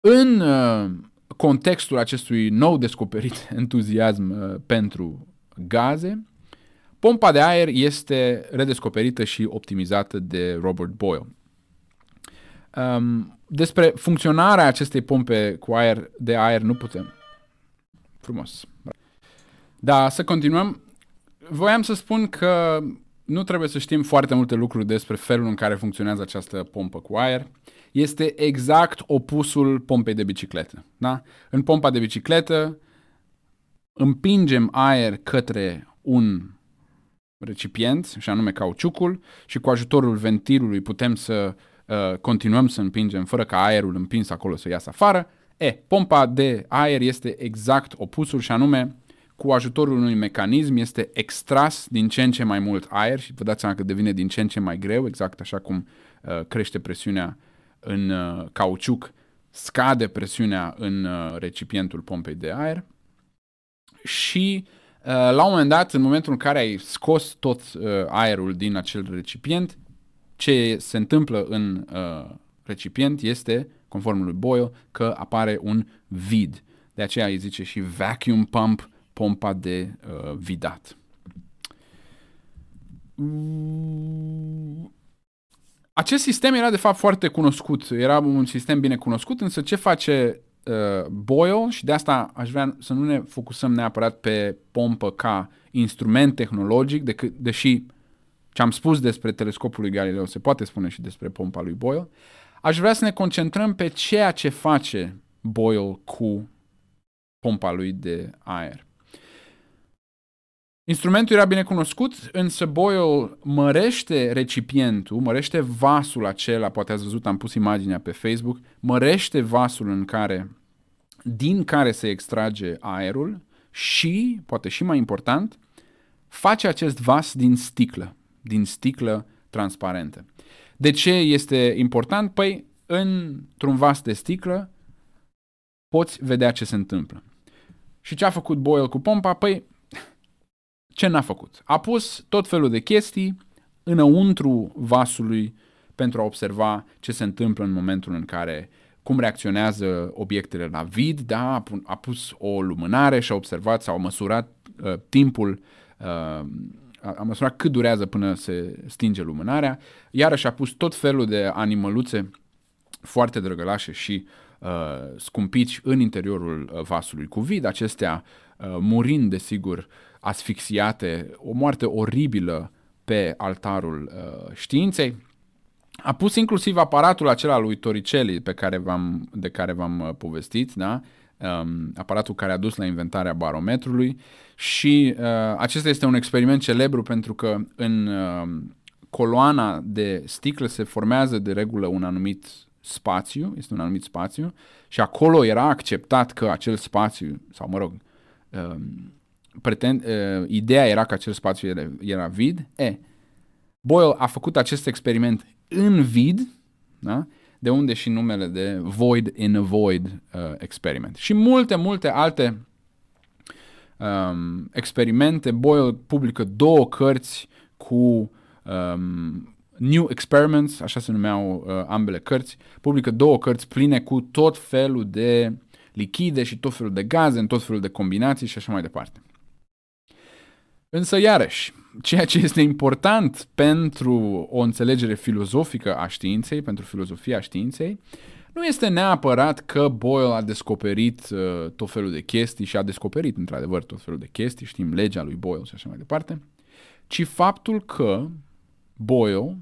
în uh, contextul acestui nou descoperit *laughs* entuziasm uh, pentru gaze, pompa de aer este redescoperită și optimizată de Robert Boyle. Um, despre funcționarea acestei pompe cu aer de aer nu putem. Frumos. Da, să continuăm. Voiam să spun că nu trebuie să știm foarte multe lucruri despre felul în care funcționează această pompă cu aer. Este exact opusul pompei de bicicletă. Da? În pompa de bicicletă împingem aer către un recipient, și anume cauciucul, și cu ajutorul ventilului putem să uh, continuăm să împingem fără ca aerul împins acolo să iasă afară. E, pompa de aer este exact opusul și anume cu ajutorul unui mecanism este extras din ce în ce mai mult aer și vă dați seama că devine din ce în ce mai greu, exact așa cum uh, crește presiunea în uh, cauciuc, scade presiunea în uh, recipientul pompei de aer și uh, la un moment dat, în momentul în care ai scos tot uh, aerul din acel recipient, ce se întâmplă în uh, recipient este, conform lui Boyle, că apare un vid. De aceea îi zice și vacuum pump pompa de uh, vidat. Acest sistem era de fapt foarte cunoscut, era un sistem bine cunoscut, însă ce face uh, Boyle și de asta aș vrea să nu ne focusăm neapărat pe pompă ca instrument tehnologic, decât, deși ce am spus despre telescopul lui Galileo se poate spune și despre pompa lui Boyle, aș vrea să ne concentrăm pe ceea ce face Boyle cu pompa lui de aer. Instrumentul era bine cunoscut, însă Boyle mărește recipientul, mărește vasul acela, poate ați văzut, am pus imaginea pe Facebook, mărește vasul în care, din care se extrage aerul și, poate și mai important, face acest vas din sticlă, din sticlă transparentă. De ce este important? Păi, într-un vas de sticlă poți vedea ce se întâmplă. Și ce a făcut Boyle cu pompa? Păi, ce n-a făcut? A pus tot felul de chestii înăuntru vasului pentru a observa ce se întâmplă în momentul în care cum reacționează obiectele la vid, da, a pus o lumânare și a observat sau a măsurat uh, timpul, uh, a măsurat cât durează până se stinge lumânarea, iarăși a pus tot felul de animăluțe foarte drăgălașe și uh, scumpici în interiorul uh, vasului cu vid, acestea uh, murind, desigur, asfixiate, o moarte oribilă pe altarul uh, științei. A pus inclusiv aparatul acela lui Torricelli pe care v-am, de care v-am uh, povestit, da? um, aparatul care a dus la inventarea barometrului și uh, acesta este un experiment celebru pentru că în uh, coloana de sticlă se formează de regulă un anumit spațiu, este un anumit spațiu și acolo era acceptat că acel spațiu, sau mă rog, uh, pretend, uh, ideea era că acel spațiu era, era vid. E, Boyle a făcut acest experiment în vid, da? de unde și numele de Void in a Void uh, experiment. Și multe, multe alte um, experimente. Boyle publică două cărți cu uh, um, New Experiments, așa se numeau uh, ambele cărți, publică două cărți pline cu tot felul de lichide și tot felul de gaze, în tot felul de combinații și așa mai departe. Însă, iarăși, ceea ce este important pentru o înțelegere filozofică a științei, pentru filozofia științei, nu este neapărat că Boyle a descoperit uh, tot felul de chestii și a descoperit într-adevăr tot felul de chestii, știm legea lui Boyle și așa mai departe, ci faptul că Boyle,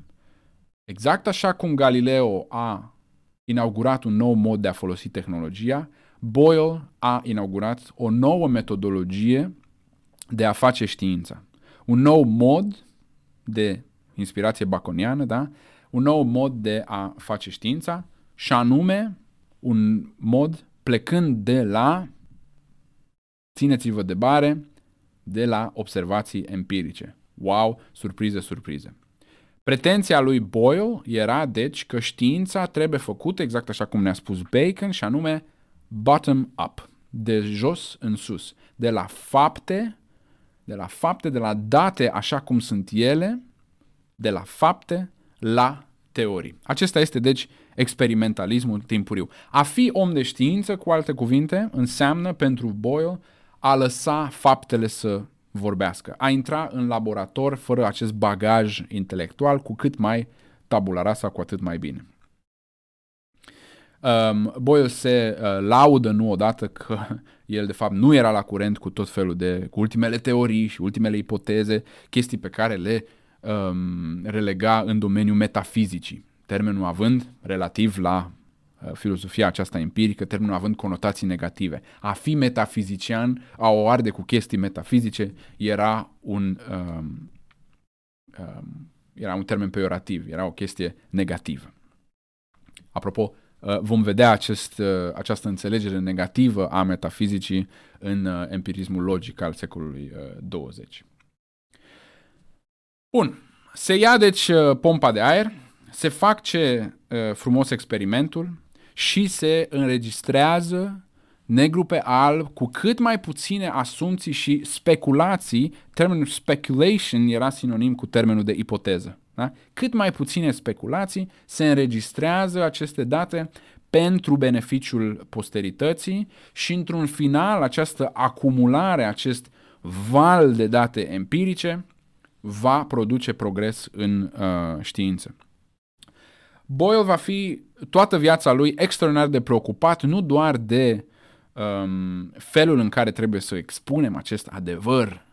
exact așa cum Galileo a inaugurat un nou mod de a folosi tehnologia, Boyle a inaugurat o nouă metodologie de a face știința. Un nou mod de inspirație baconiană, da? Un nou mod de a face știința și anume un mod plecând de la, țineți-vă de bare, de la observații empirice. Wow, surprize, surprize. Pretenția lui Boyle era, deci, că știința trebuie făcută exact așa cum ne-a spus Bacon, și anume bottom-up, de jos în sus, de la fapte, de la fapte, de la date așa cum sunt ele, de la fapte la teorii. Acesta este, deci, experimentalismul timpuriu. A fi om de știință, cu alte cuvinte, înseamnă pentru Boyle a lăsa faptele să vorbească, a intra în laborator fără acest bagaj intelectual, cu cât mai tabula rasa, cu atât mai bine. Um, Boyle se uh, laudă nu odată că *laughs* el de fapt nu era la curent cu tot felul de, cu ultimele teorii și ultimele ipoteze, chestii pe care le um, relega în domeniul metafizicii, termenul având relativ la uh, filosofia aceasta empirică, termenul având conotații negative. A fi metafizician, a o arde cu chestii metafizice, era un, um, um, era un termen peorativ, era o chestie negativă. Apropo, uh, vom vedea acest, uh, această înțelegere negativă a metafizicii în uh, empirismul logic al secolului 20. Bun, se ia deci pompa de aer, se face frumos experimentul și se înregistrează negru pe alb, cu cât mai puține asumții și speculații, termenul speculation era sinonim cu termenul de ipoteză. Da? Cât mai puține speculații, se înregistrează aceste date pentru beneficiul posterității și într-un final această acumulare, acest val de date empirice va produce progres în uh, știință. Boyle va fi toată viața lui extraordinar de preocupat nu doar de um, felul în care trebuie să expunem acest adevăr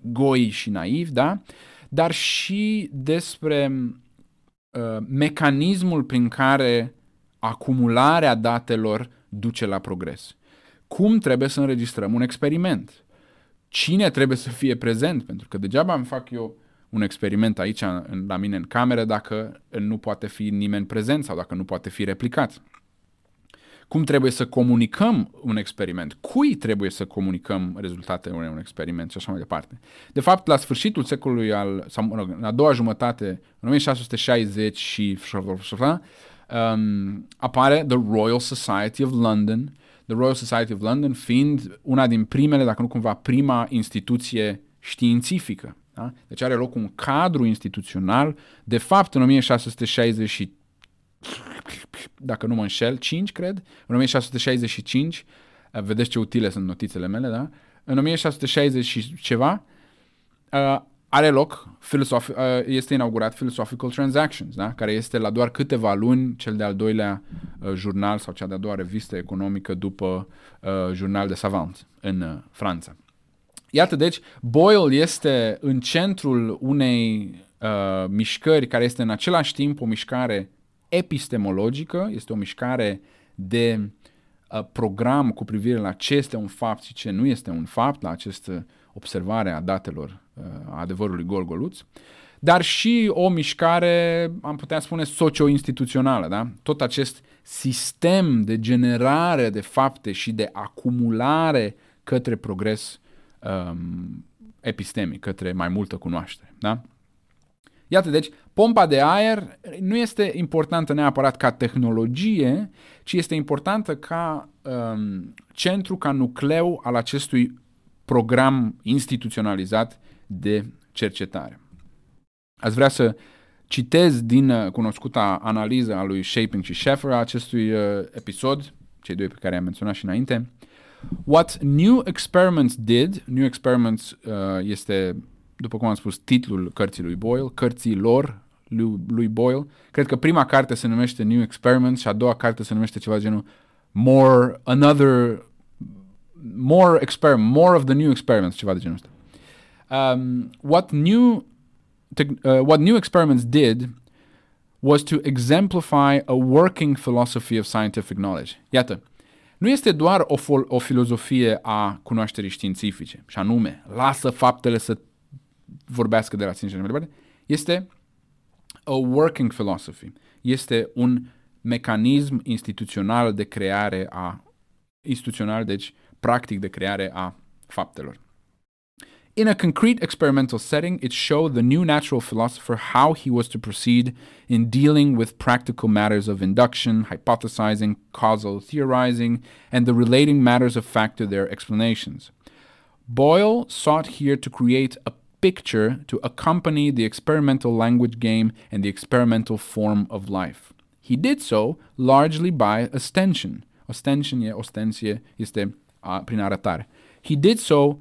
goi și naiv, da? Dar și despre uh, mecanismul prin care acumularea datelor duce la progres. Cum trebuie să înregistrăm un experiment? Cine trebuie să fie prezent? Pentru că degeaba îmi fac eu un experiment aici la mine în cameră dacă nu poate fi nimeni prezent sau dacă nu poate fi replicat cum trebuie să comunicăm un experiment, cui trebuie să comunicăm rezultatele unui experiment și așa mai departe. De fapt, la sfârșitul secolului al, sau mă rog, în a doua jumătate, în 1660 și um, apare The Royal Society of London, The Royal Society of London fiind una din primele, dacă nu cumva prima instituție științifică. Da? Deci are loc un cadru instituțional. De fapt, în 1660 dacă nu mă înșel, 5, cred, în 1665, uh, vedeți ce utile sunt notițele mele, da? În 1660 și ceva, uh, are loc, filosofi, uh, este inaugurat Philosophical Transactions, da? care este la doar câteva luni cel de-al doilea uh, jurnal sau cea de-a doua revistă economică după uh, jurnal de savant în uh, Franța. Iată, deci, Boyle este în centrul unei uh, mișcări care este în același timp o mișcare epistemologică, este o mișcare de uh, program cu privire la ce este un fapt și ce nu este un fapt, la această observare a datelor uh, a adevărului Golgoluț, dar și o mișcare, am putea spune, socio-instituțională. Da? Tot acest sistem de generare de fapte și de acumulare către progres um, epistemic, către mai multă cunoaștere. Da? Iată, deci, pompa de aer nu este importantă neapărat ca tehnologie, ci este importantă ca um, centru, ca nucleu al acestui program instituționalizat de cercetare. Ați vrea să citez din uh, cunoscuta analiză a lui Shaping și Sheffer a acestui uh, episod, cei doi pe care am menționat și înainte. What New Experiments Did, New Experiments uh, este, după cum am spus, titlul cărții lui Boyle, cărții lor lui, lui Boyle. Cred că prima carte se numește New Experiments și a doua carte se numește ceva genul More, Another, More Experiment, More of the New Experiments, ceva de genul ăsta. Um, what new uh, what new experiments did was to exemplify a working philosophy of scientific knowledge. Iată, nu este doar o, fol- o filozofie a cunoașterii științifice, și anume, lasă faptele să vorbească de la sine și mai departe, este a working philosophy. Este un mecanism instituțional de creare a instituțional, deci practic de creare a faptelor. In a concrete experimental setting, it showed the new natural philosopher how he was to proceed in dealing with practical matters of induction, hypothesizing, causal theorizing, and the relating matters of fact to their explanations. Boyle sought here to create a picture to accompany the experimental language game and the experimental form of life. He did so largely by ostension. Ostension e ostensie, este a, prin arătare. He did so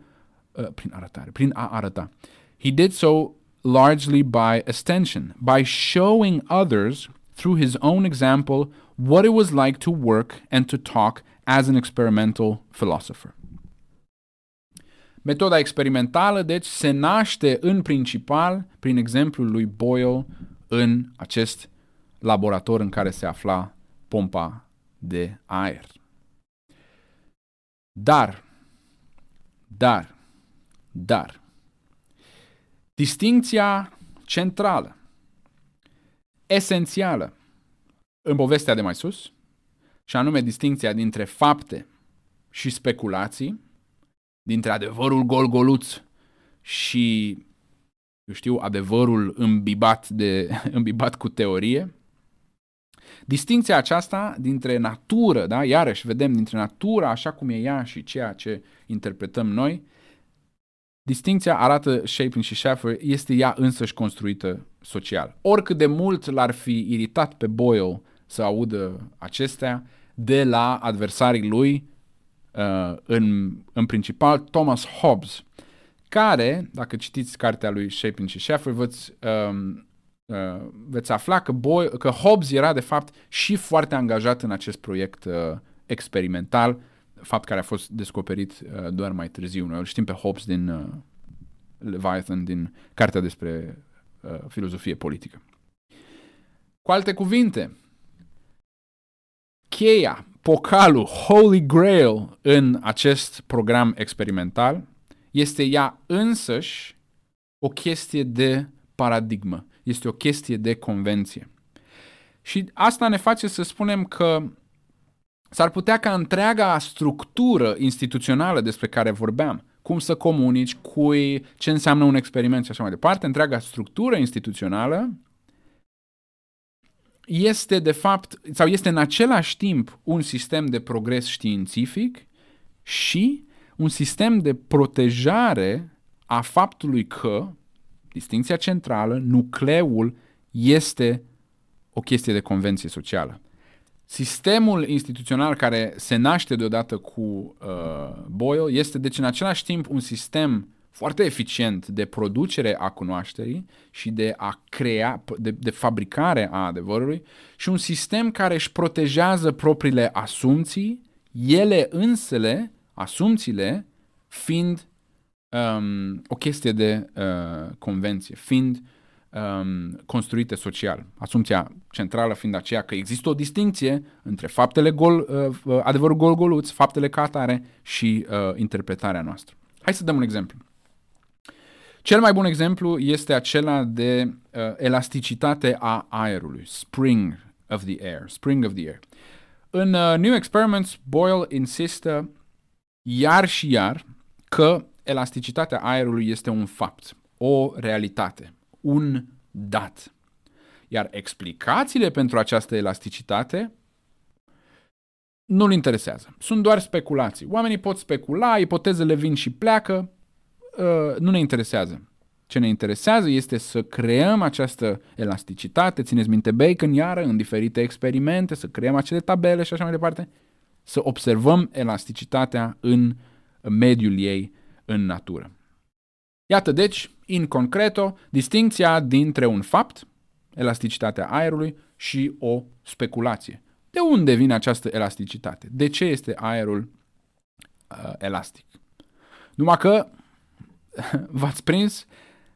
uh, prin arătare, prin a arăta. He did so largely by extension, by showing others through his own example what it was like to work and to talk as an experimental philosopher. Metoda experimentală, deci, se naște în principal prin exemplul lui Boyle în acest laborator în care se afla pompa de aer. Dar, dar, dar, distinția centrală, esențială în povestea de mai sus, și anume distinția dintre fapte și speculații, dintre adevărul golgoluț și, eu știu, adevărul îmbibat, de, *laughs* îmbibat cu teorie, Distinția aceasta dintre natură, da? iarăși vedem dintre natura așa cum e ea și ceea ce interpretăm noi, Distinția arată Shaping și Schaffer, este ea însăși construită social. Oricât de mult l-ar fi iritat pe Boyle să audă acestea, de la adversarii lui, uh, în, în principal Thomas Hobbes, care, dacă citiți cartea lui Shaping și Schaffer, veți, um, uh, veți afla că, Boyle, că Hobbes era de fapt și foarte angajat în acest proiect uh, experimental, fapt care a fost descoperit uh, doar mai târziu. Noi îl știm pe Hobbes din uh, Leviathan, din cartea despre uh, filozofie politică. Cu alte cuvinte, cheia, pocalul, Holy Grail în acest program experimental este ea însăși o chestie de paradigmă, este o chestie de convenție. Și asta ne face să spunem că S-ar putea ca întreaga structură instituțională despre care vorbeam, cum să comunici, cui, ce înseamnă un experiment și așa mai departe, întreaga structură instituțională este de fapt, sau este în același timp un sistem de progres științific și un sistem de protejare a faptului că distinția centrală, nucleul, este o chestie de convenție socială. Sistemul instituțional care se naște deodată cu uh, Boyle este deci în același timp un sistem foarte eficient de producere a cunoașterii și de a crea, de, de fabricare a adevărului și un sistem care își protejează propriile asumții, ele însele, asumțiile, fiind um, o chestie de uh, convenție, fiind um, construite social. Asumția centrală fiind aceea că există o distinție între faptele gol, uh, uh, adevărul gol-goluț, faptele ca atare și uh, interpretarea noastră. Hai să dăm un exemplu. Cel mai bun exemplu este acela de uh, elasticitate a aerului, spring of the air, spring of the air. În uh, New Experiments, Boyle insistă iar și iar că elasticitatea aerului este un fapt, o realitate, un dat. Iar explicațiile pentru această elasticitate nu-l interesează. Sunt doar speculații. Oamenii pot specula, ipotezele vin și pleacă, uh, nu ne interesează. Ce ne interesează este să creăm această elasticitate, țineți minte Bacon iară, în diferite experimente, să creăm acele tabele și așa mai departe, să observăm elasticitatea în mediul ei în natură. Iată deci, în concreto, distinția dintre un fapt, elasticitatea aerului, și o speculație. De unde vine această elasticitate? De ce este aerul uh, elastic? Numai că, *laughs* v-ați prins,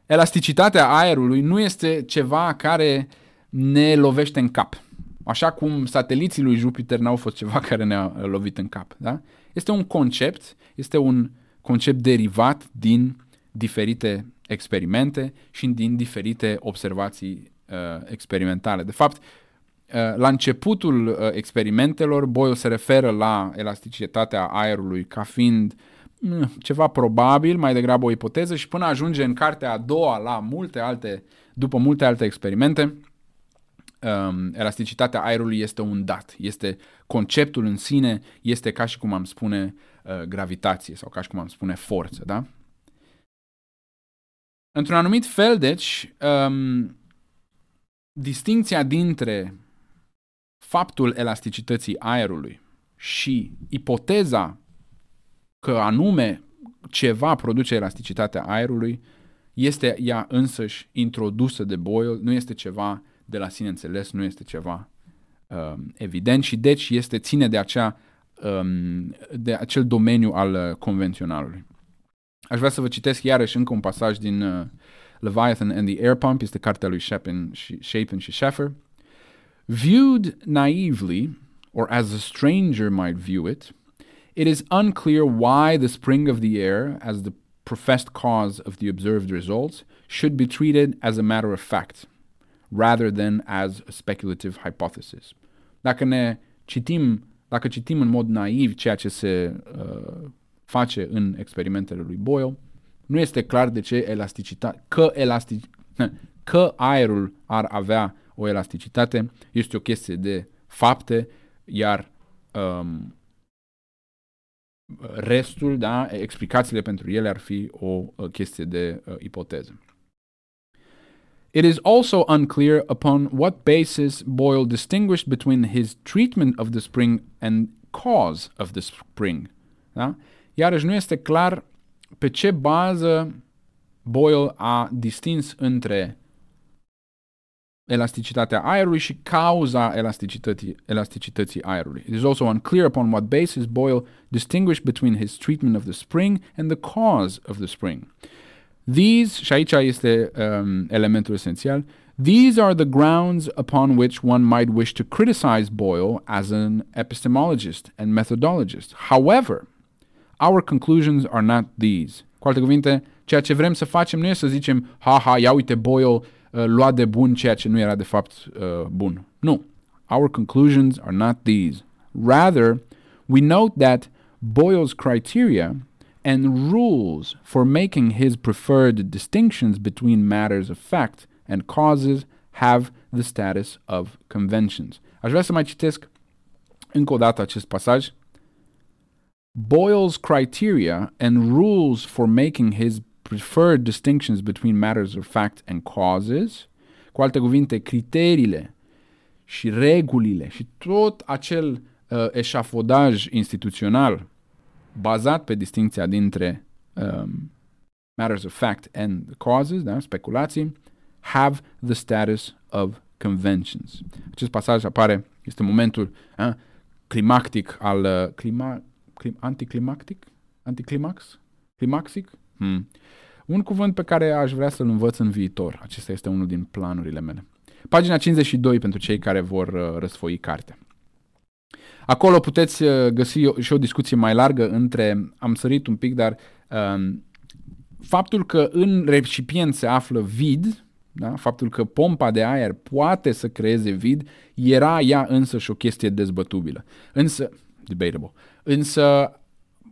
elasticitatea aerului nu este ceva care ne lovește în cap. Așa cum sateliții lui Jupiter n-au fost ceva *laughs* care ne-a lovit în cap. Da? Este un concept, este un concept derivat din diferite experimente și din diferite observații uh, experimentale. De fapt, uh, la începutul uh, experimentelor, Boyle se referă la elasticitatea aerului ca fiind mm, ceva probabil, mai degrabă o ipoteză și până ajunge în cartea a doua la multe alte, după multe alte experimente, um, elasticitatea aerului este un dat, este conceptul în sine, este ca și cum am spune uh, gravitație sau ca și cum am spune forță, da? Într-un anumit fel, deci, um, distinția dintre faptul elasticității aerului și ipoteza că anume ceva produce elasticitatea aerului este ea însăși introdusă de Boyle, nu este ceva de la sine înțeles, nu este ceva um, evident și deci este ține de, acea, um, de acel domeniu al uh, convenționalului. Aș vrea să vă citesc iarăși încă un pasaj din uh, Leviathan and the Air Pump, este cartea lui Shapin, Shapin și Sheffer. Viewed naively, or as a stranger might view it, it is unclear why the spring of the air, as the professed cause of the observed results, should be treated as a matter of fact, rather than as a speculative hypothesis. Dacă ne citim, dacă citim în mod naiv ceea ce se uh, face în experimentele lui Boyle, nu este clar de ce elasticitate, că, elastic, *laughs* că aerul ar avea o elasticitate, este o chestie de fapte, iar um, restul, da, explicațiile pentru ele ar fi o, o chestie de uh, ipoteză. It is also unclear upon what basis Boyle distinguished between his treatment of the spring and cause of the spring. Da? Iarăși nu este clar pe ce bază Boyle a distins între elasticitatea aerului și cauza elasticității, elasticității aerului. It is also unclear upon what basis Boyle distinguished between his treatment of the spring and the cause of the spring. These, și aici este um, elementul esențial, these are the grounds upon which one might wish to criticize Boyle as an epistemologist and methodologist. However, Our conclusions are not these. Cu alte cuvinte, ceea ce vrem să facem nu e să zicem, ha, ha, ia uite, Boyle uh, lua de bun ceea ce nu era de fapt uh, bun. Nu. Our conclusions are not these. Rather, we note that Boyle's criteria and rules for making his preferred distinctions between matters of fact and causes have the status of conventions. Aș vrea să mai citesc încă o dată acest pasaj Boyle's criteria and rules for making his preferred distinctions between matters of fact and causes, cu alte cuvinte, criteriile și regulile și tot acel uh, eșafodaj instituțional bazat pe distinția dintre um, matters of fact and causes, da, speculații, have the status of conventions. Acest pasaj apare, este momentul uh, climactic al uh, clima, Clim, anticlimactic? Anticlimax? Climaxic? Hmm. Un cuvânt pe care aș vrea să-l învăț în viitor. Acesta este unul din planurile mele. Pagina 52 pentru cei care vor uh, răsfoi cartea. Acolo puteți uh, găsi și o discuție mai largă între, am sărit un pic, dar um, faptul că în recipient se află vid, da? faptul că pompa de aer poate să creeze vid, era ea însă și o chestie dezbătubilă. Însă, debatable. Însă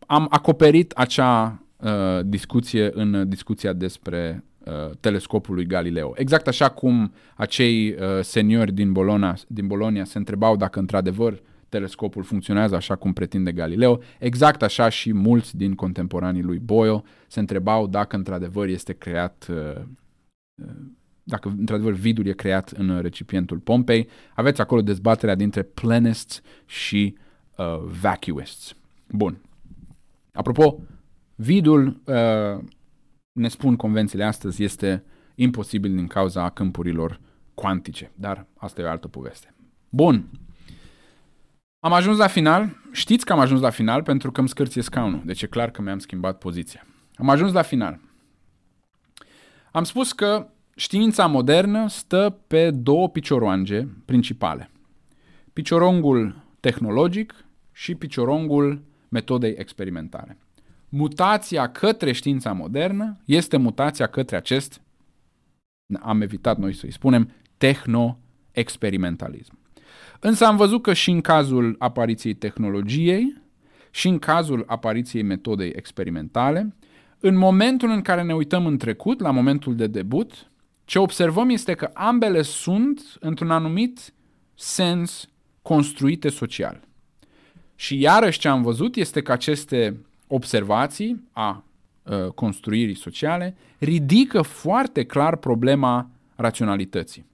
am acoperit acea uh, discuție în discuția despre uh, telescopul lui Galileo. Exact așa cum acei uh, seniori din Bologna, din Bologna se întrebau dacă într-adevăr telescopul funcționează așa cum pretinde Galileo, exact așa și mulți din contemporanii lui Boyle se întrebau dacă într-adevăr este creat uh, uh, dacă într-adevăr vidul e creat în recipientul pompei. Aveți acolo dezbaterea dintre planists și uh, vacuists. Bun. Apropo, vidul, uh, ne spun convențiile astăzi, este imposibil din cauza câmpurilor cuantice, dar asta e o altă poveste. Bun. Am ajuns la final. Știți că am ajuns la final pentru că îmi scârție scaunul. Deci e clar că mi-am schimbat poziția. Am ajuns la final. Am spus că știința modernă stă pe două picioroange principale. Piciorongul tehnologic și piciorongul metodei experimentale. Mutația către știința modernă este mutația către acest, am evitat noi să-i spunem, tehno-experimentalism. Însă am văzut că și în cazul apariției tehnologiei și în cazul apariției metodei experimentale, în momentul în care ne uităm în trecut, la momentul de debut, ce observăm este că ambele sunt, într-un anumit sens, construite social. Și iarăși ce am văzut este că aceste observații a uh, construirii sociale ridică foarte clar problema raționalității.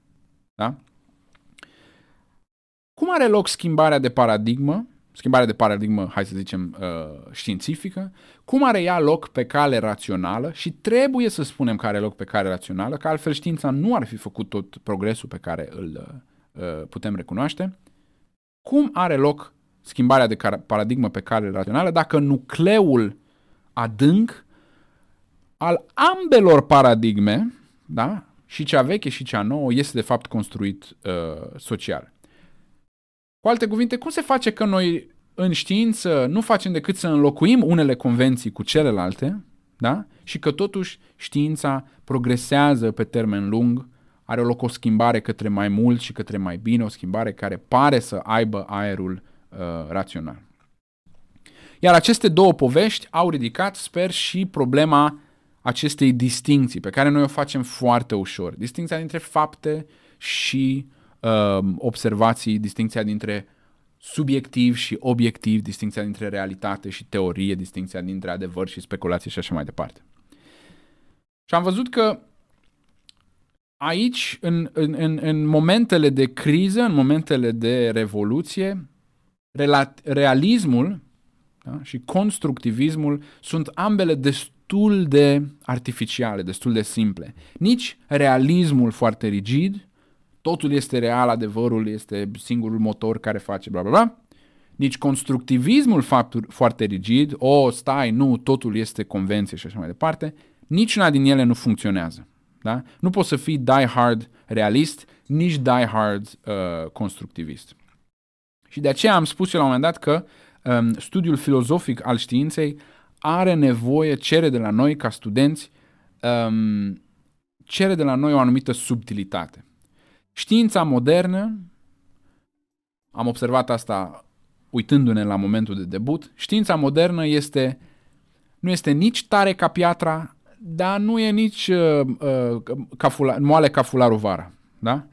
Da? Cum are loc schimbarea de paradigmă, schimbarea de paradigmă, hai să zicem, uh, științifică, cum are ea loc pe cale rațională și trebuie să spunem că are loc pe cale rațională, că altfel știința nu ar fi făcut tot progresul pe care îl uh, putem recunoaște. Cum are loc schimbarea de paradigmă pe cale rațională dacă nucleul adânc al ambelor paradigme, da, și cea veche și cea nouă, este de fapt construit uh, social. Cu alte cuvinte, cum se face că noi în știință nu facem decât să înlocuim unele convenții cu celelalte, da? Și că totuși știința progresează pe termen lung, are loc o schimbare către mai mult și către mai bine, o schimbare care pare să aibă aerul uh, rațional. Iar aceste două povești au ridicat, sper, și problema acestei distinții, pe care noi o facem foarte ușor. Distinția dintre fapte și uh, observații, distinția dintre subiectiv și obiectiv, distinția dintre realitate și teorie, distinția dintre adevăr și speculație și așa mai departe. Și am văzut că aici, în, în, în, în momentele de criză, în momentele de revoluție, realismul da, și constructivismul sunt ambele destul de artificiale, destul de simple. Nici realismul foarte rigid, totul este real, adevărul este singurul motor care face bla bla bla. Nici constructivismul foarte rigid, o, stai, nu, totul este convenție și așa mai departe, nici una din ele nu funcționează. Da? Nu poți să fii die-hard realist, nici die-hard uh, constructivist. Și de aceea am spus eu la un moment dat că um, studiul filozofic al științei are nevoie, cere de la noi ca studenți, um, cere de la noi o anumită subtilitate. Știința modernă, am observat asta uitându-ne la momentul de debut, știința modernă este, nu este nici tare ca piatra, dar nu e nici uh, uh, ca fula, moale ca fularul vara. Da?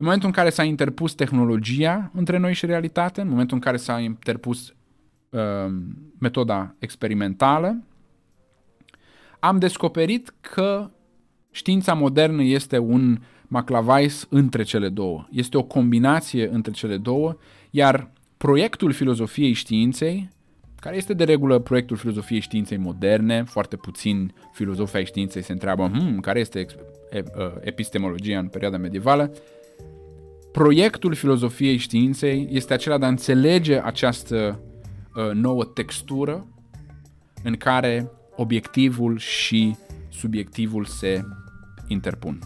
În momentul în care s-a interpus tehnologia între noi și realitate, în momentul în care s-a interpus uh, metoda experimentală, am descoperit că știința modernă este un uh, maclavais între cele două. Este o combinație între cele două, iar proiectul filozofiei științei, care este de regulă proiectul filozofiei științei moderne, foarte puțin filozofi ai științei se întreabă hmm, care este ă, epistemologia în perioada medievală, proiectul filozofiei științei este acela de a înțelege această uh, nouă textură în care obiectivul și subiectivul se interpun.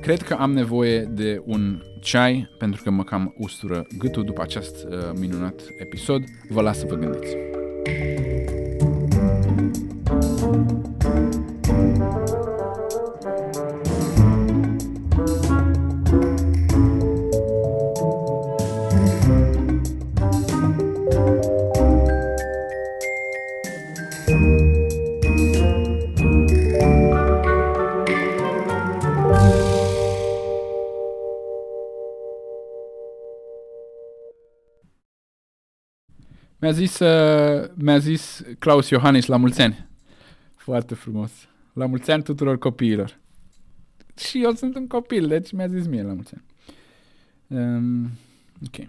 Cred că am nevoie de un ceai pentru că mă cam ustură gâtul după acest uh, minunat episod. Vă las să vă gândiți. Mi-a zis, uh, mi-a zis Claus Iohannis la mulți ani. Foarte frumos. La mulți ani tuturor copiilor. Și eu sunt un copil, deci mi-a zis mie la mulți ani. Um, ok.